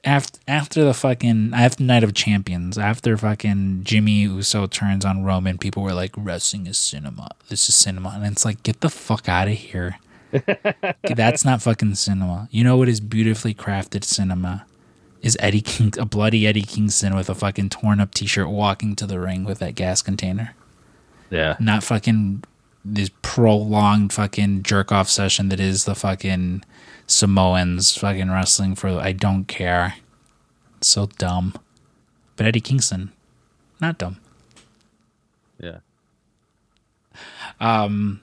after after the fucking after Night of Champions after fucking Jimmy Uso turns on Roman, people were like wrestling is cinema. This is cinema, and it's like get the fuck out of here. That's not fucking cinema. You know what is beautifully crafted cinema? Is Eddie King a bloody Eddie Kingston with a fucking torn up t shirt walking to the ring with that gas container. Yeah. Not fucking this prolonged fucking jerk off session that is the fucking Samoans fucking wrestling for I don't care. So dumb. But Eddie Kingston, not dumb. Yeah. Um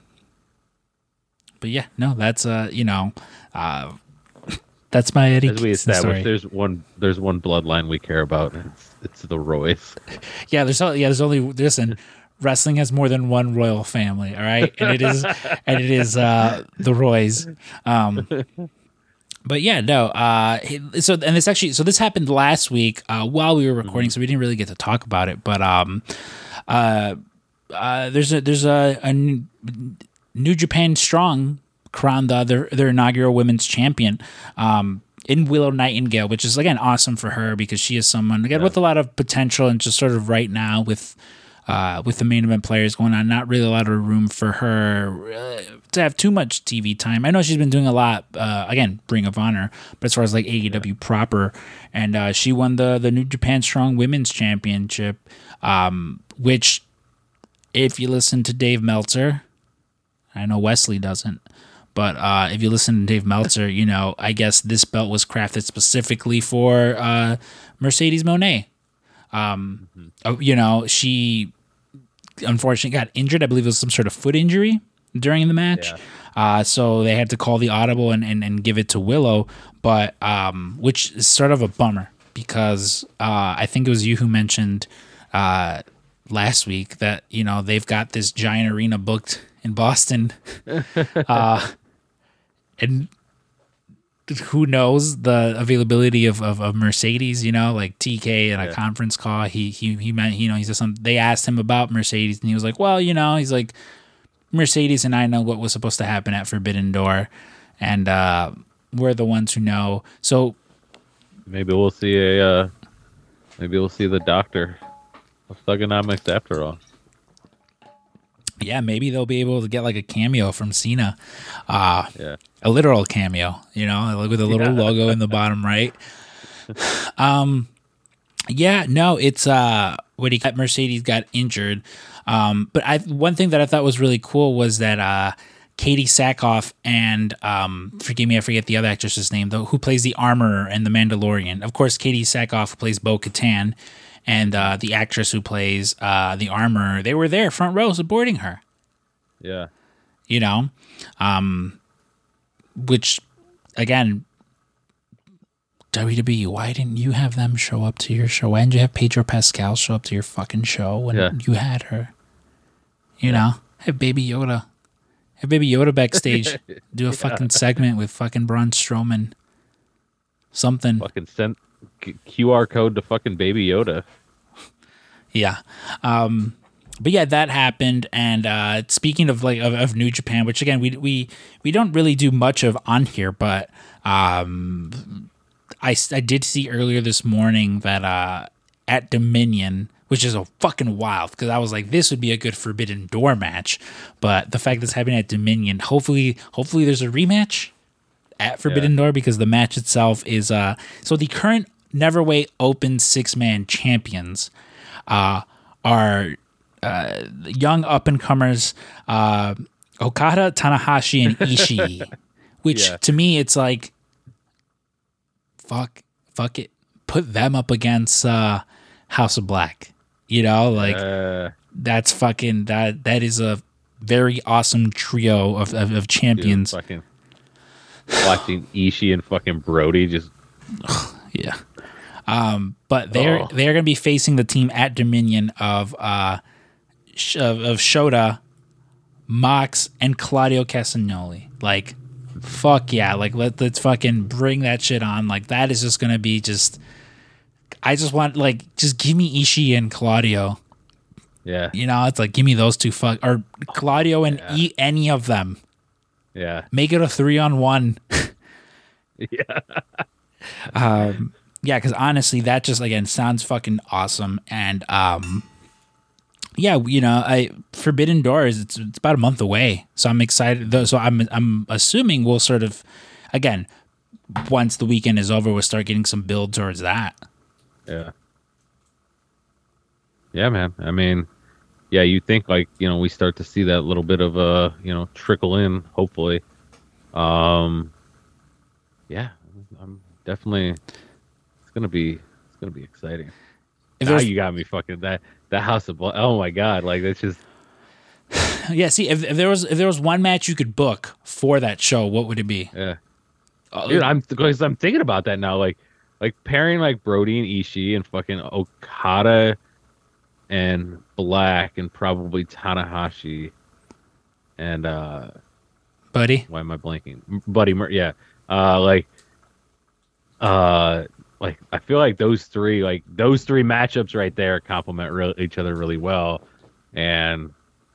but yeah, no, that's uh, you know, uh that's my Eddie As we Kingston established, story. there's one there's one bloodline we care about. It's, it's the Roys. Yeah, there's only, yeah, there's only listen. Wrestling has more than one royal family, all right, and it is and it is uh, the Roys. Um, but yeah, no. Uh, so and this actually, so this happened last week uh, while we were recording, so we didn't really get to talk about it. But um, uh, uh, there's a there's a, a New Japan Strong crowned the, their their inaugural women's champion. Um, in Willow Nightingale, which is again awesome for her because she is someone again with a lot of potential and just sort of right now with uh, with the main event players going on, not really a lot of room for her uh, to have too much TV time. I know she's been doing a lot, uh, again, Ring of Honor, but as far as like AEW proper, and uh, she won the the New Japan Strong Women's Championship, um, which if you listen to Dave Meltzer, I know Wesley doesn't. But uh, if you listen to Dave Meltzer, you know, I guess this belt was crafted specifically for uh, Mercedes Mone. Um, uh, you know, she unfortunately got injured. I believe it was some sort of foot injury during the match. Yeah. Uh, so they had to call the audible and, and, and give it to Willow, but um, which is sort of a bummer because uh, I think it was you who mentioned uh, last week that you know they've got this giant arena booked in Boston, uh, and who knows the availability of, of, of Mercedes, you know, like TK in a Yeah. conference call, he, he, he meant, you know, he said something, they asked him about Mercedes and he was like, well, you know, he's like, Mercedes and I know what was supposed to happen at Forbidden Door and, uh, we're the ones who know. So Maybe we'll see a. Uh, maybe we'll see the doctor of thuganomics after all. Yeah, maybe they'll be able to get like a cameo from Cena. Uh Yeah. A literal cameo, you know, like with a little Yeah. logo in the bottom right. Um yeah, no, it's uh when he got Mercedes got injured. Um but I one thing that I thought was really cool was that uh Katee Sackhoff and um forgive me, I forget the other actress's name though, who plays the armorer in The Mandalorian. Of course, Katee Sackhoff plays Bo Katan and uh the actress who plays uh the armorer, they were there front row supporting her Yeah. you know um which again WWE, why didn't you have them show up to your show? Why didn't you have Pedro Pascal show up to your fucking show when Yeah. you had her? You know, have Baby Yoda, have Baby Yoda backstage, do a fucking segment with fucking Braun Strowman, something. Fucking send QR code to fucking Baby Yoda. Yeah. Um but yeah, that happened. And uh speaking of like of, of New Japan, which again we we we don't really do much of on here, but um I, I did see earlier this morning that uh at Dominion, which is a fucking wild because I was like, this would be a good Forbidden Door match. But the fact that it's happening at Dominion, hopefully hopefully there's a rematch at Forbidden Yeah. Door because the match itself is uh so the current Neverweight Open six man champions uh are uh young up and comers uh Okada, Tanahashi, and Ishii. which Yeah. to me it's like fuck fuck it. Put them up against uh House of Black. You know, like uh, that's fucking that that is a very awesome trio of, of, of dude, champions. fucking watching Ishii and fucking Brody just Yeah. Um, but they're Oh. they're gonna be facing the team at Dominion of uh of, of Shota, Mox, and Claudio Castagnoli. Like, fuck yeah! Like let let's fucking bring that shit on. Like that is just gonna be just. I just want like just give me Ishii and Claudio. yeah You know, it's like give me those two fuck or Claudio and e- any of them. yeah Make it a three on one. yeah um yeah because honestly that just again sounds fucking awesome and um yeah you know i forbidden doors it's, it's about a month away so i'm excited though so i'm i'm assuming we'll sort of again once the weekend is over we'll start getting some build towards that Yeah. Yeah, man. I mean, yeah, you think like, you know, we start to see that little bit of uh, you know, trickle in, hopefully. Um yeah, I'm definitely it's gonna be it's gonna be exciting. if Now you got me fucking that that house of Bla- oh my god, like that's just yeah see if, if there was if there was one match you could book for that show what would it be yeah. Uh, Dude, I'm because I'm thinking about that now. Like, like pairing like Brody and Ishii and fucking Okada and Black and probably Tanahashi and uh buddy why am I blanking? Buddy, Mur- yeah, uh, like, uh, like I feel like those three, like those three matchups right there, complement re- each other really well, and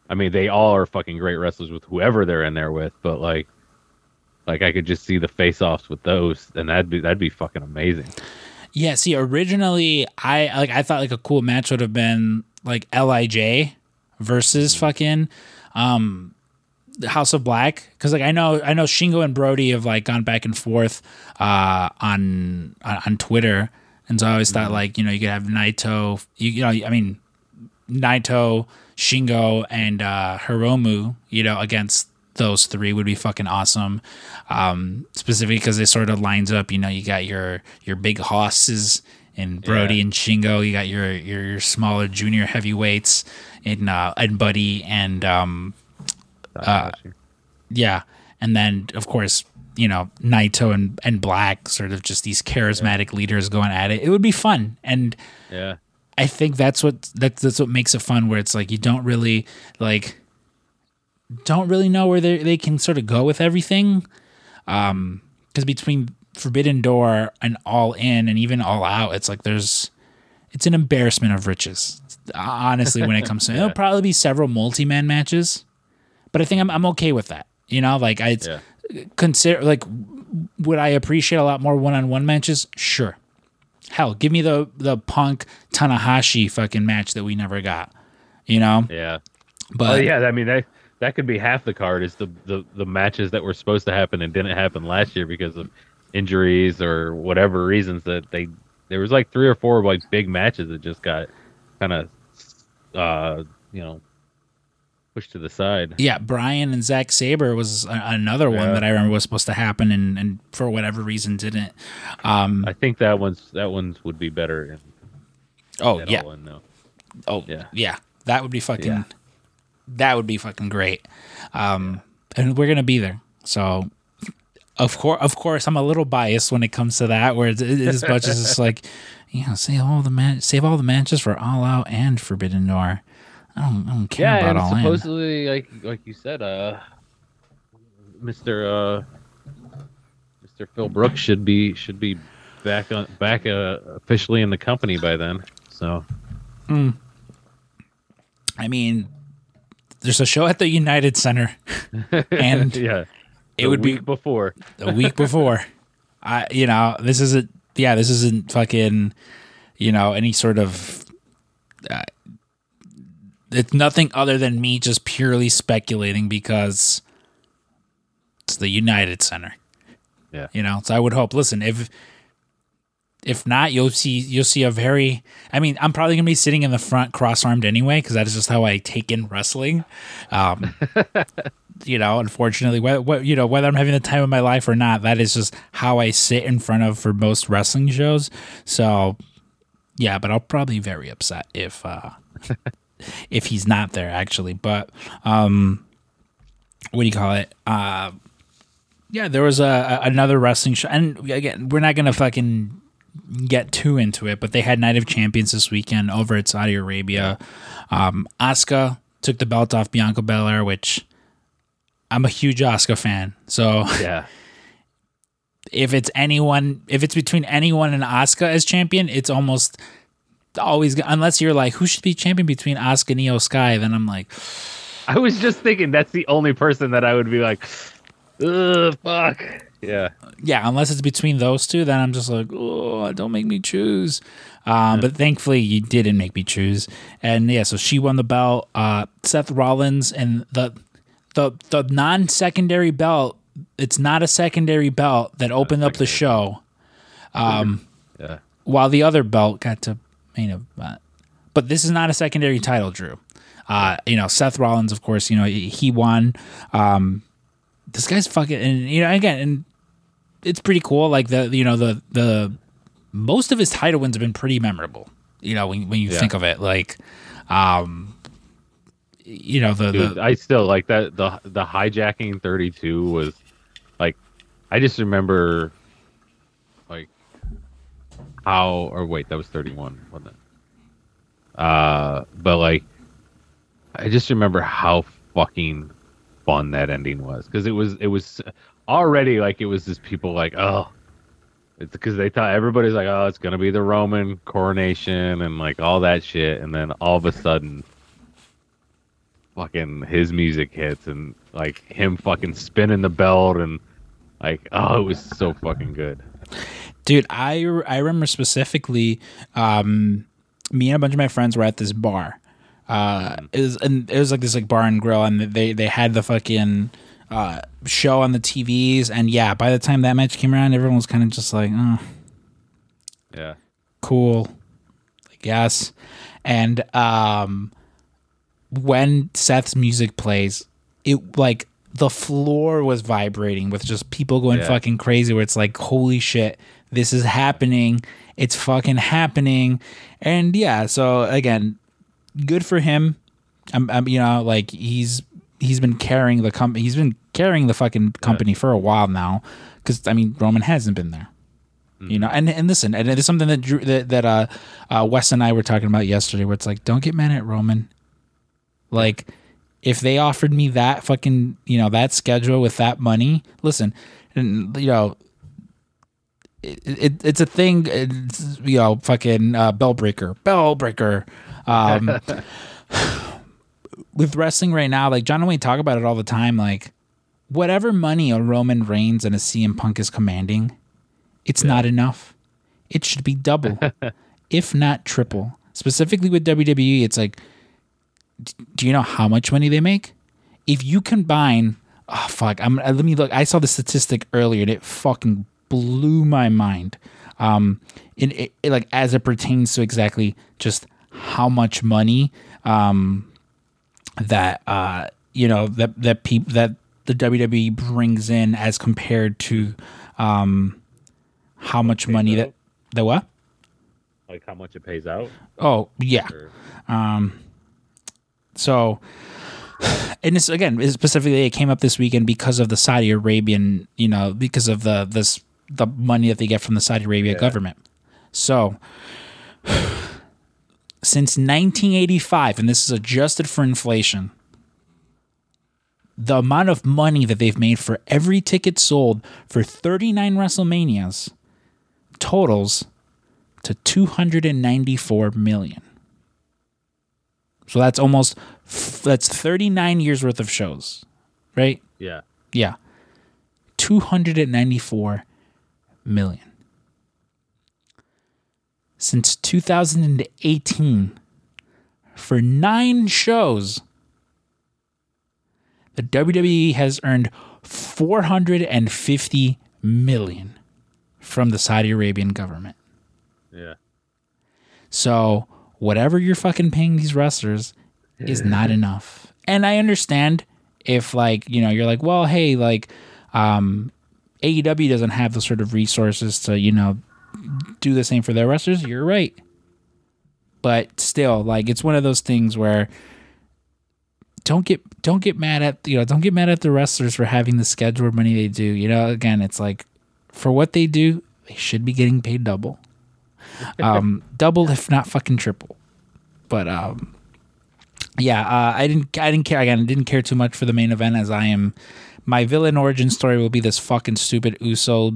I mean they all are fucking great wrestlers with whoever they're in there with, but like, like I could just see the face-offs with those, and that'd be that'd be fucking amazing. Yeah, see, originally I like I thought like a cool match would have been like Lij versus fucking um House of Black because like I know I know Shingo and Brody have like gone back and forth uh on on, on Twitter. And so I always thought like you know you could have Naito you, you know I mean Naito Shingo and uh Hiromu you know against those three would be fucking awesome. Um specifically because it sort of lines up you know you got your your big hosses and Brody Yeah. and Shingo. You got your your, your smaller junior heavyweights in uh and Buddy and um Tanahashi. yeah. And then of course you know Naito and and Black sort of just these charismatic leaders going at it. It would be fun. And yeah, I think that's what that's that's what makes it fun where it's like you don't really like don't really know where they they can sort of go with everything. Um cuz between Forbidden Door and All In and even All Out it's like there's it's an embarrassment of riches honestly when it comes to it'll probably be several multi-man matches but I think I'm I'm okay with that you know like I yeah, consider like would I appreciate a lot more one-on-one matches? Sure. Hell, give me the the Punk Tanahashi fucking match that we never got. You know? yeah. But Oh yeah, I mean that that could be half the card is the, the the matches that were supposed to happen and didn't happen last year because of injuries or whatever reasons that they there was like three or four like big matches that just got kind of uh you know pushed to the side. yeah, Bryan and Zack Sabre was a- another one Yeah. that I remember was supposed to happen and, and for whatever reason didn't. Um, I think that one's that one's would be better in oh yeah, one though. oh yeah, Yeah. that would be fucking. Yeah. That would be fucking great. Um, and we're gonna be there. So, of course, of course, I'm a little biased when it comes to that. Where it's, as much as it's like, you know, save all the man, save all the matches for All Out and Forbidden Door. I don't, I don't care Yeah, about and All In. supposedly like like you said, uh Mr. uh Mr. Phil Brooks should be should be back on back uh, officially in the company by then. So I mean, there's a show at the United Center, and yeah. it would be before. a week before. I, you know, this isn't. Yeah, this isn't fucking. You know, any sort of. Uh, it's nothing other than me just purely speculating because it's the United Center. Yeah. You know, so I would hope. Listen, if if not, you'll see you'll see a very. I mean, I'm probably gonna be sitting in the front, cross armed anyway, because that is just how I take in wrestling. Um, you know, unfortunately, whether what you know whether I'm having the time of my life or not, that is just how I sit in front of for most wrestling shows. So, yeah, but I'll probably be very upset if uh if he's not there actually. But um, what do you call it? Uh, yeah, there was a, a another wrestling show, and again, we're not gonna fucking get too into it, but they had Night of Champions this weekend over at Saudi Arabia. Um, Asuka took the belt off Bianca Belair, which I'm a huge Asuka fan. So Yeah. if it's anyone, if it's between anyone and Asuka as champion, it's almost always unless you're like who should be champion between Asuka and Iyo Sky, then I'm like, I was just thinking that's the only person that I would be like, ugh, fuck. Yeah. yeah, unless it's between those two, then I'm just like, oh, don't make me choose. Um, But thankfully, you didn't make me choose, and yeah, so she won the belt. Uh, Seth Rollins and the the the non secondary belt. It's not a secondary belt that opened up the show. Yeah. while the other belt got to main event. But this is not a secondary title, Drew. Uh, you know, Seth Rollins, of course, you know, he won. Um, this guy's fucking, and you know, again, and it's pretty cool. Like the, you know, the the most of his title wins have been pretty memorable. You know, when when you Yeah. think of it, like, um, you know, the, Dude, the I still like that the the hijacking 32 was like I just remember how or wait, that was 31, wasn't it? Uh but like I just remember how fucking fun that ending was cuz it was it was already like it was just people like, "Oh, it's because they thought everybody's like, oh, it's gonna be the Roman coronation and like all that shit, and then all of a sudden, fucking his music hits and like him fucking spinning the belt and like oh, it was so fucking good. Dude, I I remember specifically, um, me and a bunch of my friends were at this bar. Uh, it was and it was like this like bar and grill, and they they had the fucking uh show on the TVs, and yeah, by the time that match came around, everyone was kind of just like, oh, Yeah, cool, I guess. And um, when Seth's music plays, it like the floor was vibrating with just people going Yeah. fucking crazy. Where it's like, holy shit, this is happening. It's fucking happening. And yeah, so again, good for him. I'm, I'm you know, like he's he's been carrying the company. He's been carrying the fucking company for a while now. Because I mean, Roman hasn't been there you know and and listen and it's something that Drew, that, that uh, uh wes and i were talking about yesterday where it's like don't get mad at roman like if they offered me that fucking you know that schedule with that money listen and you know it, it it's a thing it's, you know fucking uh, bell breaker bell breaker um with wrestling right now like john and we talk about it all the time like whatever money a roman reigns and a cm punk is commanding it's not enough. It should be double, if not triple. Specifically with WWE, it's like do you know how much money they make? If you combine, oh fuck, I'm uh, let me look. I saw the statistic earlier and it fucking blew my mind. Um, in it, it, like as it pertains to exactly just how much money um that uh you know that that people that the WWE brings in as compared to um how much money that the what? Like how much it pays out? Oh yeah. Or, So, and it's again specifically it came up this weekend because of the Saudi Arabian, you know, because of the this the money that they get from the Saudi Arabia government. So, since 1985, and this is adjusted for inflation, the amount of money that they've made for every ticket sold for 39 WrestleManias totals to 294 million. So that's almost that's 39 years worth of shows, right? yeah. Yeah. 294 million. Since 2018 for 9 shows the WWE has earned 450 million from the Saudi Arabian government. Yeah. So whatever you're fucking paying these wrestlers is not enough. And I understand if like, you know, you're like, well, hey, like um AEW doesn't have the sort of resources to, you know, do the same for their wrestlers. You're right. But still, like it's one of those things where don't get don't get mad at you know, don't get mad at the wrestlers for having the scheduled money they do. You know, again, it's like for what they do, they should be getting paid double um, double if not fucking triple. But um, yeah, uh, I didn't I didn't care again. I didn't care too much for the main event as I am. My villain origin story will be this fucking stupid Uso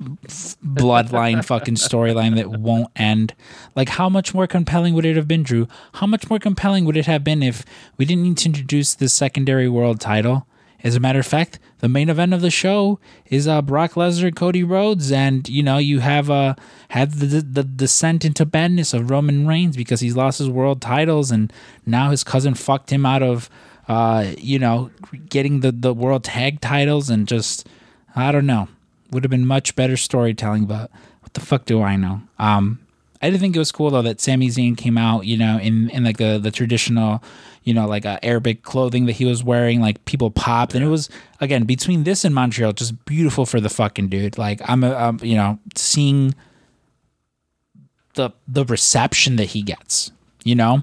bloodline fucking storyline that won't end. Like, how much more compelling would it have been, Drew? How much more compelling would it have been if we didn't need to introduce the secondary world title? As a matter of fact, the main event of the show is uh, Brock Lesnar Cody Rhodes, and you know you have uh had the, the the descent into badness of Roman Reigns because he's lost his world titles, and now his cousin fucked him out of uh you know getting the the world tag titles, and just I don't know would have been much better storytelling, but what the fuck do I know? Um, I did think it was cool though that Sami Zayn came out, you know, in in like the the traditional, you know, like uh, Arabic clothing that he was wearing. Like people popped, and it was again between this and Montreal, just beautiful for the fucking dude. Like I'm, a, um, you know, seeing the the reception that he gets, you know,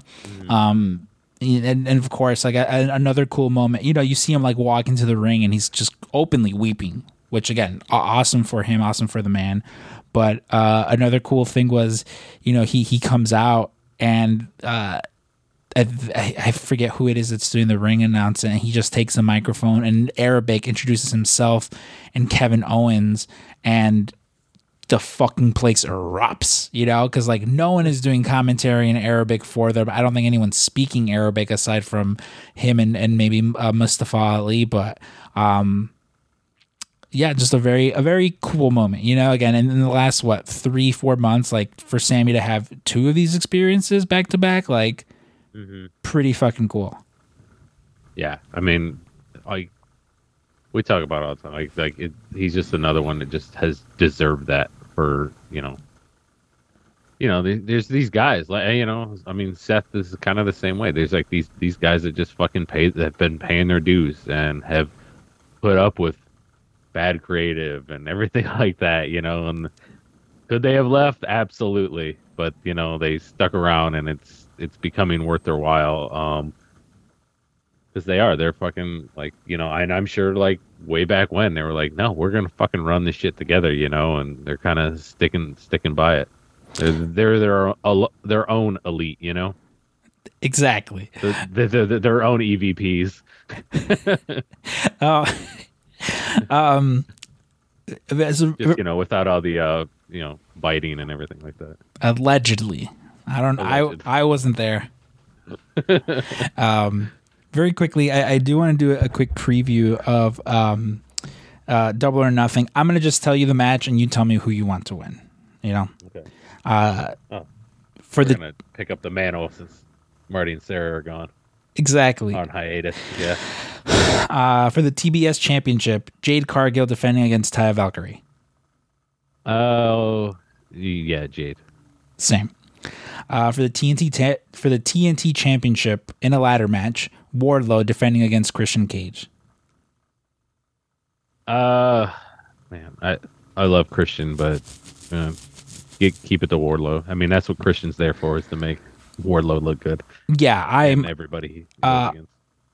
um. And, and of course, like a, a- another cool moment, you know, you see him like walk into the ring and he's just openly weeping, which again, awesome for him, awesome for the man. But uh, another cool thing was, you know, he he comes out and uh, I, I forget who it is that's doing the ring announcement. And he just takes a microphone and Arabic introduces himself and Kevin Owens, and the fucking place erupts, you know, because like no one is doing commentary in Arabic for them. I don't think anyone's speaking Arabic aside from him and and maybe uh, Mustafa Ali, but um, yeah, just a very a very cool moment, you know. Again, and in the last what three four months, like for Sami to have two of these experiences back to back, like pretty fucking cool. Yeah, I mean, like we talk about all the time. Like, like it, he's just another one that just has deserved that for you know. You know, there's these guys like you know. I mean, Seth is kind of the same way. There's like these these guys that just fucking pay that have been paying their dues and have put up with bad creative and everything like that. You know, and could they have left? Absolutely, but you know they stuck around and it's it's becoming worth their while. Um, because they are. They're fucking like you know, and I'm sure like way back when they were like, no, we're gonna fucking run this shit together, you know, and they're kind of sticking sticking by it. They're they're their their own elite, you know, Exactly. they're, they're, they're their own EVPs. Oh, um, as a- Just you know, without all the uh you know biting and everything like that. allegedly. I don't. Alleged. I I wasn't there. um, very quickly, I, I do want to do a quick preview of um, uh, Double or Nothing. I'm gonna just tell you the match, and you tell me who you want to win. You know, Okay, uh, Oh. for the gonna pick up the Manos since Marty and Sarah are gone. exactly. on hiatus. Yeah. Uh, for the TBS Championship, Jade Cargill defending against Taya Valkyrie. Oh, yeah, Jade. Same. Uh, for the TNT ta- for the TNT Championship in a ladder match, Wardlow defending against Christian Cage. Uh, man, I I love Christian, but uh, you keep it to Wardlow. I mean, that's what Christian's there for, is to make Wardlow look good. Yeah, I'm And everybody Uh,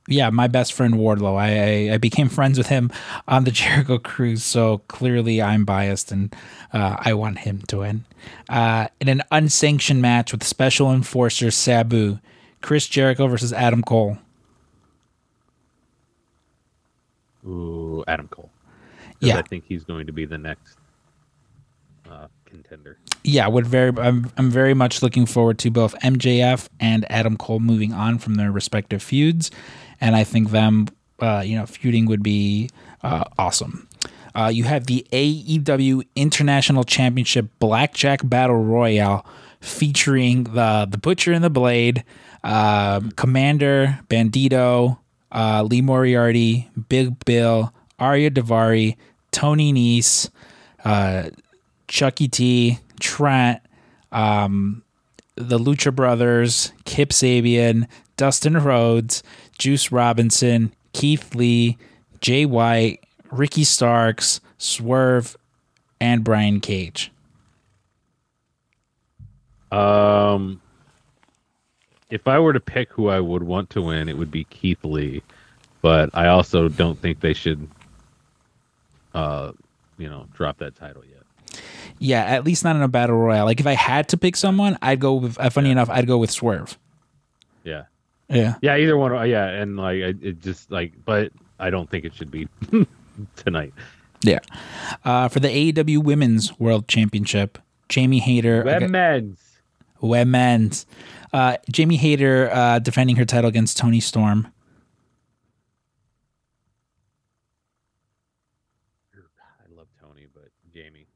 yeah, my best friend Wardlow. I, I I became friends with him on the Jericho cruise, so clearly I'm biased and uh, I want him to win. Uh, in an unsanctioned match with special enforcer Sabu, Chris Jericho versus Adam Cole. Ooh, Adam Cole. Yeah. I think he's going to be the next uh, contender. Yeah, would very I'm I'm very much looking forward to both MJF and Adam Cole moving on from their respective feuds, and I think them uh, you know feuding would be uh, awesome. Uh, you have the AEW International Championship Blackjack Battle Royale featuring the the Butcher and the Blade, um, Commander Bandito, uh, Lee Moriarty, Big Bill, Ari Daivari, Tony Nese, uh, Chucky T, Trent, um, the Lucha Brothers, Kip Sabian, Dustin Rhodes, Juice Robinson, Keith Lee, Jay White, Ricky Starks, Swerve, and Brian Cage. Um, if I were to pick who I would want to win, it would be Keith Lee, but I also don't think they should, uh, you know, drop that title yet. Yeah, at least not in a battle royale. Like if I had to pick someone, I'd go with. Uh, funny enough, I'd go with Swerve. Yeah, Yeah. yeah, either one. uh, Yeah, and like it just like, but I don't think it should be tonight. Yeah. Uh, for the AEW Women's World Championship, Jamie Hayter. Women's. Women's. Uh, Jamie Hayter uh, defending her title against Toni Storm. I love Toni, but Jamie.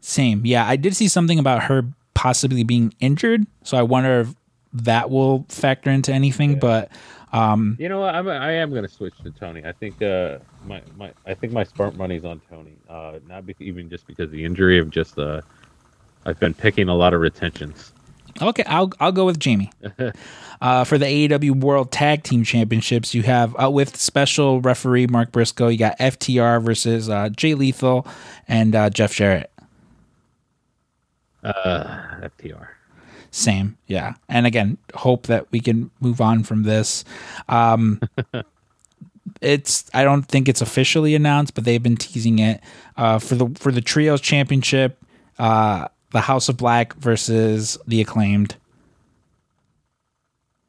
Same. Yeah, I did see something about her possibly being injured, so I wonder if that will factor into anything. But um, You know what? I'm I am gonna switch to Toni. I think uh my my I think my smart money's on Toni. Uh, not be- even just because of the injury of just uh, I've been picking a lot of retentions. Okay, I'll I'll go with Jamie. Uh, for the AEW World Tag Team Championships, you have uh, with special referee Mark Briscoe, you got FTR versus uh, Jay Lethal and uh, Jeff Jarrett. Uh, FTR. Same, yeah. And again, hope that we can move on from this. Um, it's I don't think it's officially announced, but they've been teasing it uh, for the for the trios championship. Uh, the House of Black versus the acclaimed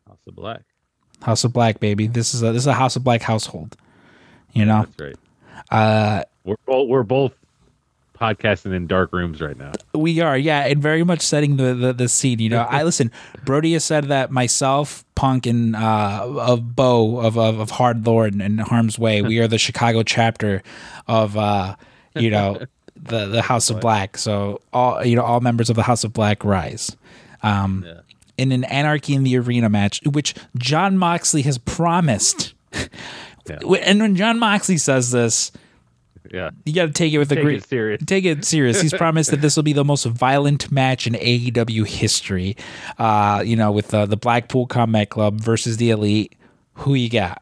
House of Black. House of Black, baby. This is a this is a House of Black household. You know, That's right. uh, We're both we're both podcasting in dark rooms right now. we are, yeah, and very much setting the the, the scene. You know, I listen. Brody has said that myself, Punk, and uh, of Bo of, of of Hard Lord and Harm's Way, we are the Chicago chapter of uh, you know the the House of Black. So all you know, all members of the House of Black rise. Um, Yeah. in an Anarchy in the Arena match, which Jon Moxley has promised. Yeah. And when Jon Moxley says this, Yeah. you got to take it with a Take great it serious. Take it serious. He's promised that this will be the most violent match in AEW history. Uh, you know, with uh, the Blackpool Combat Club versus the Elite. Who you got?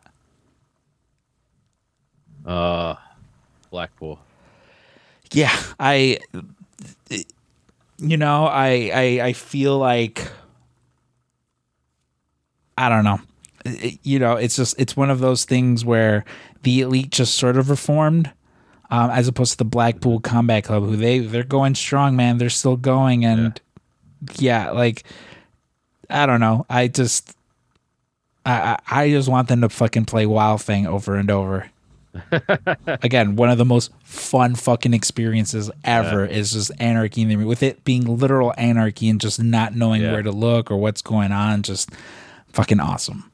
Uh, Blackpool. Yeah, I. You know, I I I feel like. I don't know. It- you know, it's just it's one of those things where the elite just sort of reformed, um, as opposed to the Blackpool Combat Club, who they they're going strong, man. They're still going, and yeah, like I don't know. I just I I just want them to fucking play Wild Thing over and over. Again, one of the most fun fucking experiences ever is just anarchy in the with it being literal anarchy and just not knowing Yeah. where to look or what's going on. Just fucking awesome.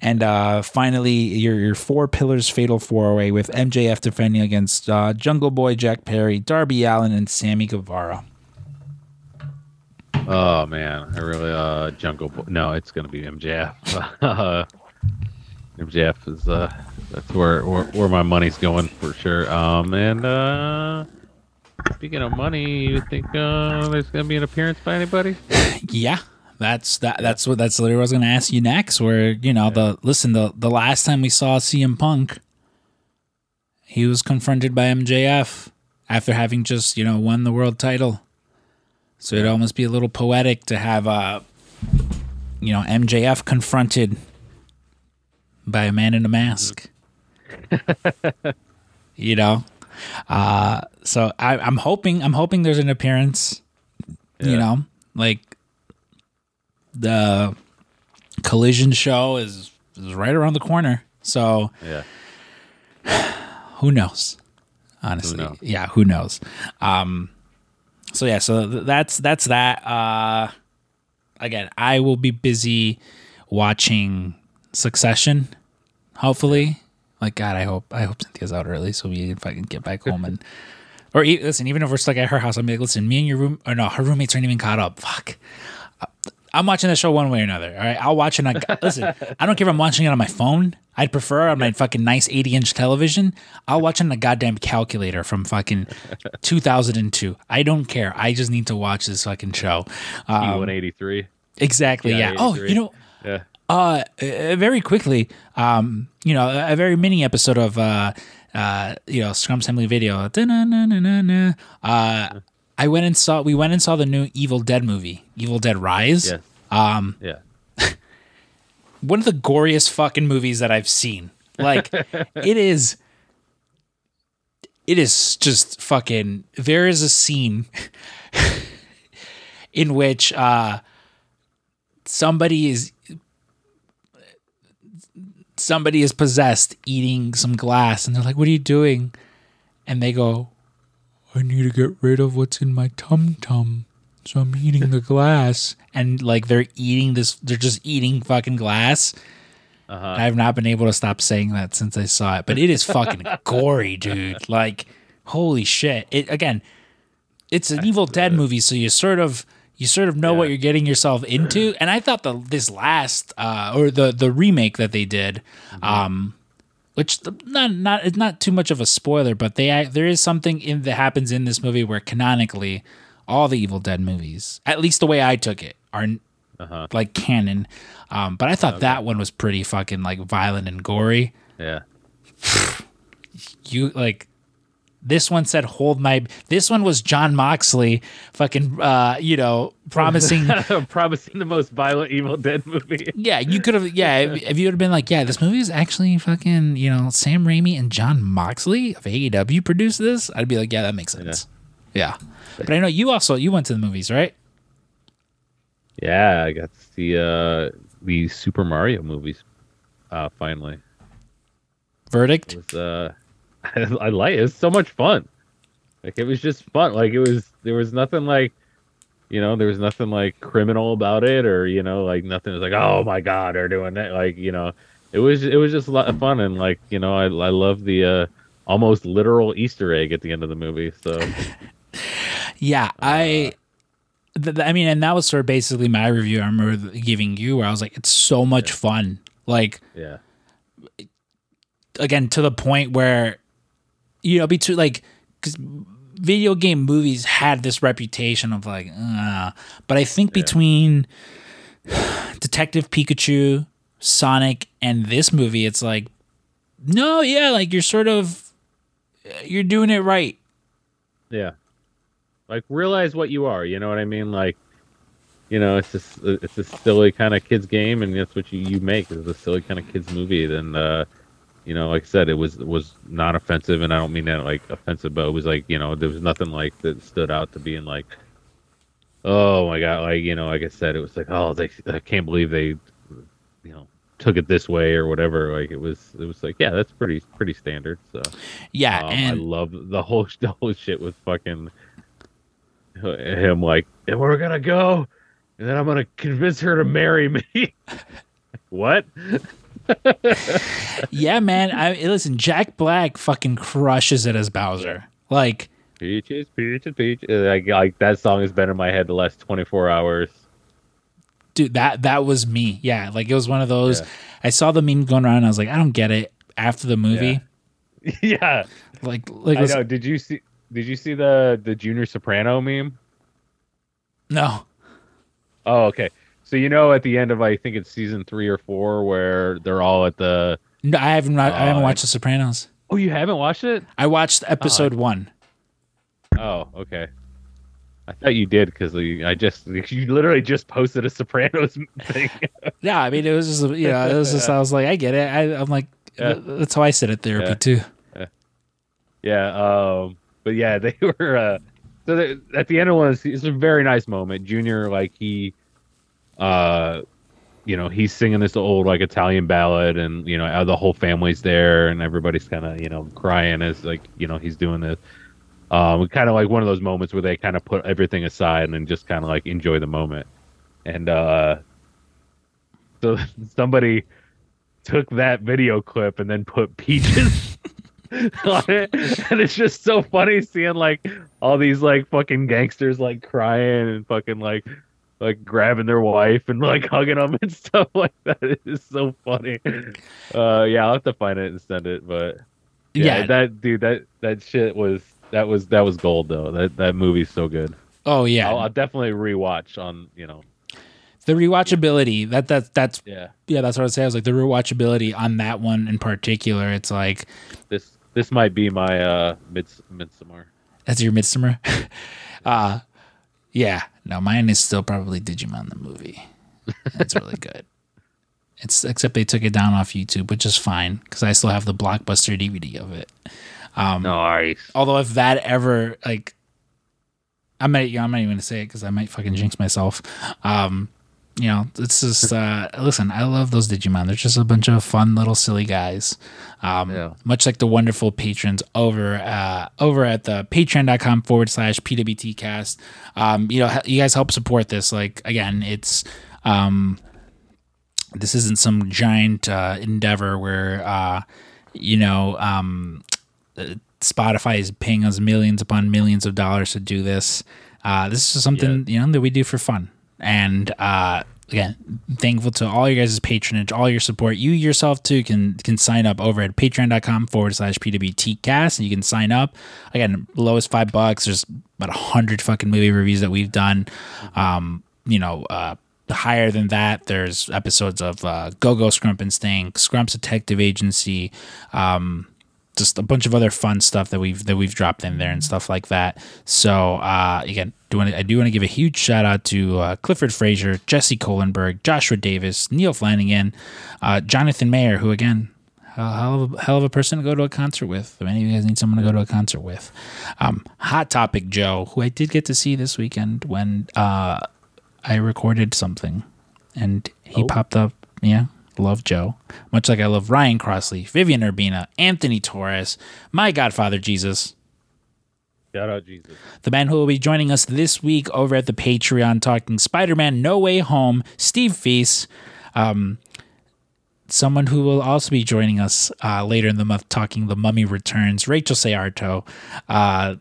And uh, finally, your your four pillars fatal four way with MJF defending against uh, Jungle Boy, Jack Perry, Darby Allin, and Sammy Guevara. Oh man, I really uh Jungle Boy. No, it's gonna be MJF. MJF is uh, that's where, where where my money's going for sure. Um, and uh, speaking of money, you think uh, there's gonna be an appearance by anybody? Yeah, that's that. That's what. That's literally what I was going to ask you next. Where you know the listen the the last time we saw CM Punk, he was confronted by MJF after having just you know won the world title. So it'd almost be a little poetic to have uh you know MJF confronted by a man in a mask. you know, uh, so I, I'm hoping I'm hoping there's an appearance. You know, like the collision show is is right around the corner. So Yeah. who knows? Honestly, knows? yeah, who knows? Um, so yeah, so th- that's that's that. Uh, again, I will be busy watching Succession. Hopefully, like God, I hope I hope Cynthia's out early so we can fucking get back home and. Or listen, even if we're stuck at her house, I'm like, listen, me and your room, or no, her roommates aren't even caught up. Fuck. I'm watching the show one way or another. All right, I'll watch it. On, listen, I don't care if I'm watching it on my phone. I'd prefer on my fucking nice 80 inch television. I'll watch it on a goddamn calculator from fucking 2002. I don't care. I just need to watch this fucking show. Um, E183. exactly. Yeah, Yeah. Oh, you know, Yeah. Uh, uh, very quickly, um, you know, a, very mini episode of, uh, uh, you know, Scrum Assembly video. Uh, I went and saw. We went and saw the new Evil Dead movie, Evil Dead Rise. Yes. Um, Yeah. one of the goriest fucking movies that I've seen. Like, it is. It is just fucking. There is a scene in which uh, somebody is somebody is possessed eating some glass, and they're like, "What are you doing?" And they go, "I need to get rid of what's in my tum tum." So I'm eating the glass, and like they're eating this, they're just eating fucking glass. Uh-huh. I've not been able to stop saying that since I saw it, but it is fucking gory, dude. Like, holy shit! It again, it's an Evil Dead movie, so you sort of you sort of know what you're getting yourself into. And I thought the this last uh, or the the remake that they did, um, which the, not not it's not too much of a spoiler, but they there is something in that happens in this movie where canonically all the Evil Dead movies, at least the way I took it, are Uh-huh. like canon. Um, but I thought that one was pretty fucking like violent and gory. Yeah. You like this one said hold my this one was Jon Moxley fucking uh you know promising Promising the most violent Evil Dead movie. yeah you could have yeah if, if you would have been like yeah this movie is actually fucking you know Sam Raimi and Jon Moxley of AEW produced this I'd be like yeah that makes sense. Yeah, but I know you also you went to the movies right? Yeah, I got to see uh, the Super Mario movies. Uh, finally, verdict? Was uh, I like it. It's so much fun. Like it was just fun. Like it was. There was nothing like, you know, there was nothing like criminal about it, or you know, like nothing was like, oh my god, they're doing that. Like you know, it was it was just a lot of fun, and like you know, I I love the uh, almost literal Easter egg at the end of the movie. So Yeah, I. Th- th- I mean, and that was sort of basically my review. I remember giving you where I was like, "It's so much fun." Like yeah, again, to the point where, you know, between like, because video game movies had this reputation of like, uh, but I think between Detective Pikachu, Sonic, and this movie, it's like, no, yeah, like you're sort of, you're doing it right. Yeah. Like realize what you are, you know what I mean? Like you know, it's just it's a silly kind of kids game and that's what you, you make is a silly kind of kids movie. Then uh you know, like I said, it was was not offensive and I don't mean that like offensive, but it was like, you know, there was nothing like that stood out to being like Oh my god, like, you know, like I said, it was like, oh they I can't believe they you know took it this way or whatever. Like it was it was like, yeah, that's pretty pretty standard. So Yeah, um, I love the whole the whole shit with fucking him like, and we're gonna go, and then I'm gonna convince her to marry me. what? yeah, man. I listen. Jack Black fucking crushes it as Bowser. Like, Peaches, peaches, peaches. Uh, like, like that song has been in my head the last 24 hours. dude, that that was me. Yeah, like it was one of those. Yeah. I saw the meme going around. And I was like, I don't get it. After the movie, yeah. like like I know. Did you see? Did you see the the Junior Soprano meme? no, Oh, okay. So you know, at the end of I think it's season three or four, where they're all at the. no, I haven't. I haven't Oh, watched The Sopranos. Oh, you haven't watched it? I watched episode one. Oh, okay. I thought you did because I just you literally just posted a Sopranos thing. Yeah, I mean, it was just you know, it was just I was like, I get it. I, I'm like, Yeah. that's how I sit at therapy Yeah. too. yeah. Um. But yeah, they were. Uh, so they, at the end of one, it's a very nice moment. Junior, like he, uh, you know, he's singing this old like Italian ballad, and you know, the whole family's there, and everybody's kind of you know crying as like you know he's doing this. Um, kind of like one of those moments where they kind of put everything aside and just kind of like enjoy the moment. And uh, so somebody took that video clip and then put peaches on it, and it's just so funny seeing like all these like fucking gangsters like crying and fucking like like grabbing their wife and like hugging them and stuff like that. It is so funny. Uh, yeah, I'll have to find it and send it, but yeah, Yeah. that dude, that that shit was that was that was gold though. That that movie's so good. Oh yeah, I'll, I'll definitely rewatch on you know. the rewatchability. That that that's Yeah, yeah, that's what I was saying. I was like the rewatchability on that one in particular. It's like this this might be my uh mids midsummer. that's your midsummer. uh yeah, no, mine is still probably Digimon the movie. It's really good. It's except they took it down off YouTube, which is fine because I still have the blockbuster DVD of it. Um, Nice. Although if that ever like, I might, I'm not even gonna say it because I might fucking jinx myself. Um, you know, it's just uh, listen. I love those Digimon. They're just a bunch of fun little silly guys. Um, Yeah. much like the wonderful patrons over uh, over at the patreon.com forward slash pwtcast. Um, you know, you guys help support this. Like again, it's um, this isn't some giant uh, endeavor where uh, you know um, Spotify is paying us millions upon millions of dollars to do this. Uh, this is something you know that we do for fun, and uh, again, thankful to all your guys' patronage, all your support. You yourself too can can sign up over at patreon.com forward slash pwtcast, and you can sign up. Again, lowest five bucks. There's about a hundred fucking movie reviews that we've done. Um, you know, uh, higher than that, there's episodes of uh, Go Go Scrump and Stink, Scrump's Detective Agency, um, just a bunch of other fun stuff that we've that we've dropped in there and stuff like that. So uh, again, do want I do want to give a huge shout out to uh, Clifford Frazier, Jesse Kohlenberg, Joshua Davis, Neil Flanagan, uh, Jonathan Mayer, who again. Hell hell of, a, hell of a person to go to a concert with. If any of you guys need someone to go to a concert with, um, Hot Topic Joe, who I did get to see this weekend when uh, I recorded something, and he Oh. popped up. Yeah, love Joe, much like I love Ryan Crossley, Vivian Urbina, Anthony Torres, my Godfather Jesus, Shout out Jesus. the man who will be joining us this week over at the Patreon talking Spider-Man: No Way Home, Steve Feast. Um, someone who will also be joining us uh, later in the month talking The Mummy Returns, Rachel Sayarto. Uh,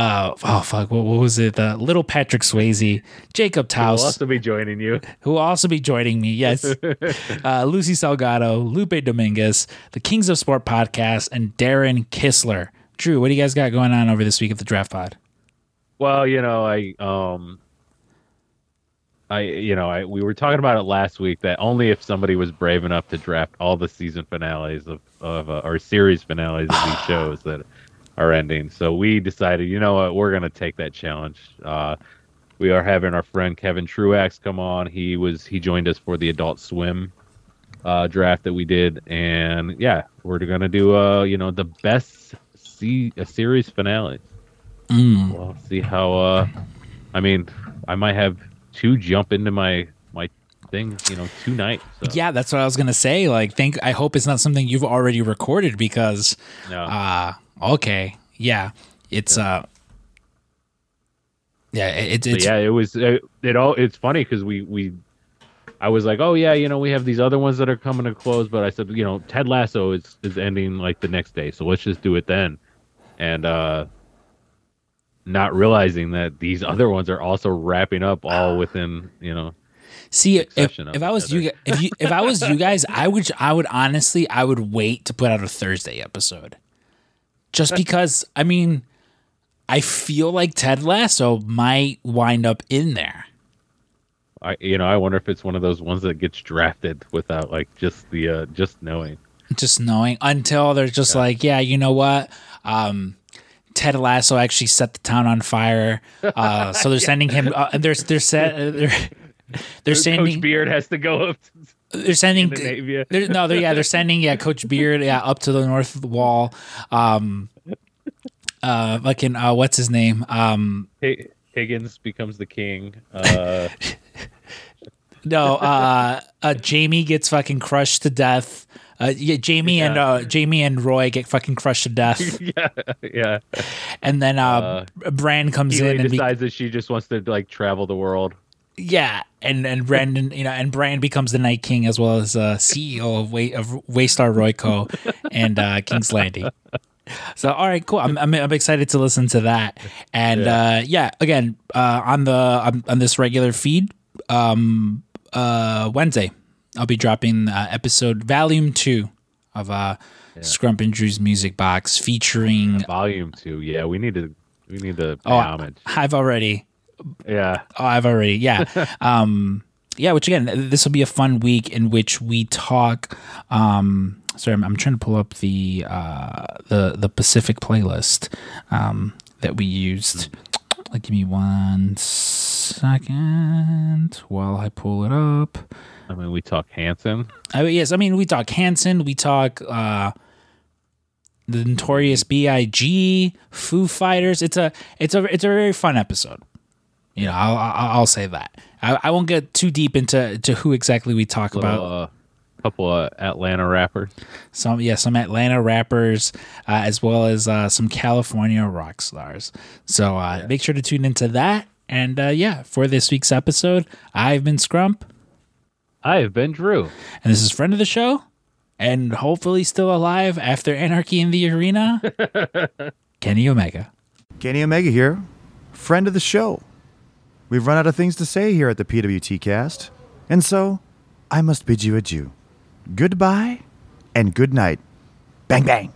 uh, oh fuck, what, what was it? Uh, Little Patrick Swayze, Jacob We'll also be joining you. who will also be joining me. Yes, uh, Lucy Salgado, Lupe Dominguez, the Kings of Sport podcast, and Darren Kissler. Drew, what do you guys got going on over this week at the Draft Pod? Well, you know, I um I you know, I we were talking about it last week that only if somebody was brave enough to draft all the season finales of of uh, or series finales of these shows that are ending. So we decided, you know what, we're going to take that challenge. Uh we are having our friend Kevin Truax come on. He was he joined us for the Adult Swim uh, draft that we did, and yeah, we're gonna do uh you know the best see a series finale. Mm. We'll see how. uh I mean, I might have two jump into my my thing, you know, tonight. So, Yeah, that's what I was gonna say. Like, think I hope it's not something you've already recorded because, no. uh okay, yeah, it's uh, yeah, it, it's yeah, it was it, it all. It's funny because we we. I was like, oh yeah, you know, we have these other ones that are coming to close, but I said, you know, Ted Lasso is is ending like the next day, so let's just do it then, and uh not realizing that these other ones are also wrapping up all within, you know, See, if, if I was you, if you, if I was you guys, I would, I would honestly, I would wait to put out a Thursday episode, just because. I mean, I feel like Ted Lasso might wind up in there. I you know I wonder if it's one of those ones that gets drafted without like just the uh just knowing. just knowing until they're just like, yeah, you know what? Um, Ted Lasso actually set the town on fire. Uh, so they're sending him. Uh, they're they're set. They're they're Coach sending. Beard has to go up. They're sending. They're, no, they're yeah. They're sending yeah. Coach Beard yeah up to the north wall. Um, uh, fucking uh, what's his name? Um, Hi- Higgins becomes the king. Uh, no, uh, uh, Jamie gets fucking crushed to death. Uh, yeah, Jamie and uh, Jamie and Roy get fucking crushed to death, yeah, yeah. and then uh, Bran comes Keeley in and be- decides that she just wants to like travel the world. Yeah, and and Brandon, you know, and Brand becomes the Night King as well as uh, CEO of Way of Waystar Royco and uh, King's Landing. So all right, cool. I'm, I'm I'm excited to listen to that, and yeah, uh, yeah again uh, on the on, on this regular feed, um, uh, Wednesday, I'll be dropping uh, episode volume two of uh, Scrump and Drew's music box featuring. Volume two. Yeah, we need to we need to pay Oh, homage. I've already Yeah. I've already, yeah. um, yeah, which again, this will be a fun week in which we talk. Um, sorry, I'm, I'm trying to pull up the uh, the the Pacific playlist um, that we used. Like, give me one second while I pull it up. I mean, we talk Hanson. I yes, I mean we talk Hanson, we talk uh, the Notorious B.I.G., Foo Fighters. It's a it's a it's a very fun episode. You know, I'll I'll, I'll say that. I, I won't get too deep into to who exactly we talk about. A uh, couple of Atlanta rappers. Some yeah, some Atlanta rappers uh, as well as uh, some California rock stars. So uh, make sure to tune into that. And uh, yeah, for this week's episode, I've been Scrump, I have been Drew. and this is friend of the show, and hopefully still alive after Anarchy in the Arena, Kenny Omega. Kenny Omega here, friend of the show. We've run out of things to say here at the PWT cast, and so I must bid you adieu. Goodbye and good night. Bang, bang.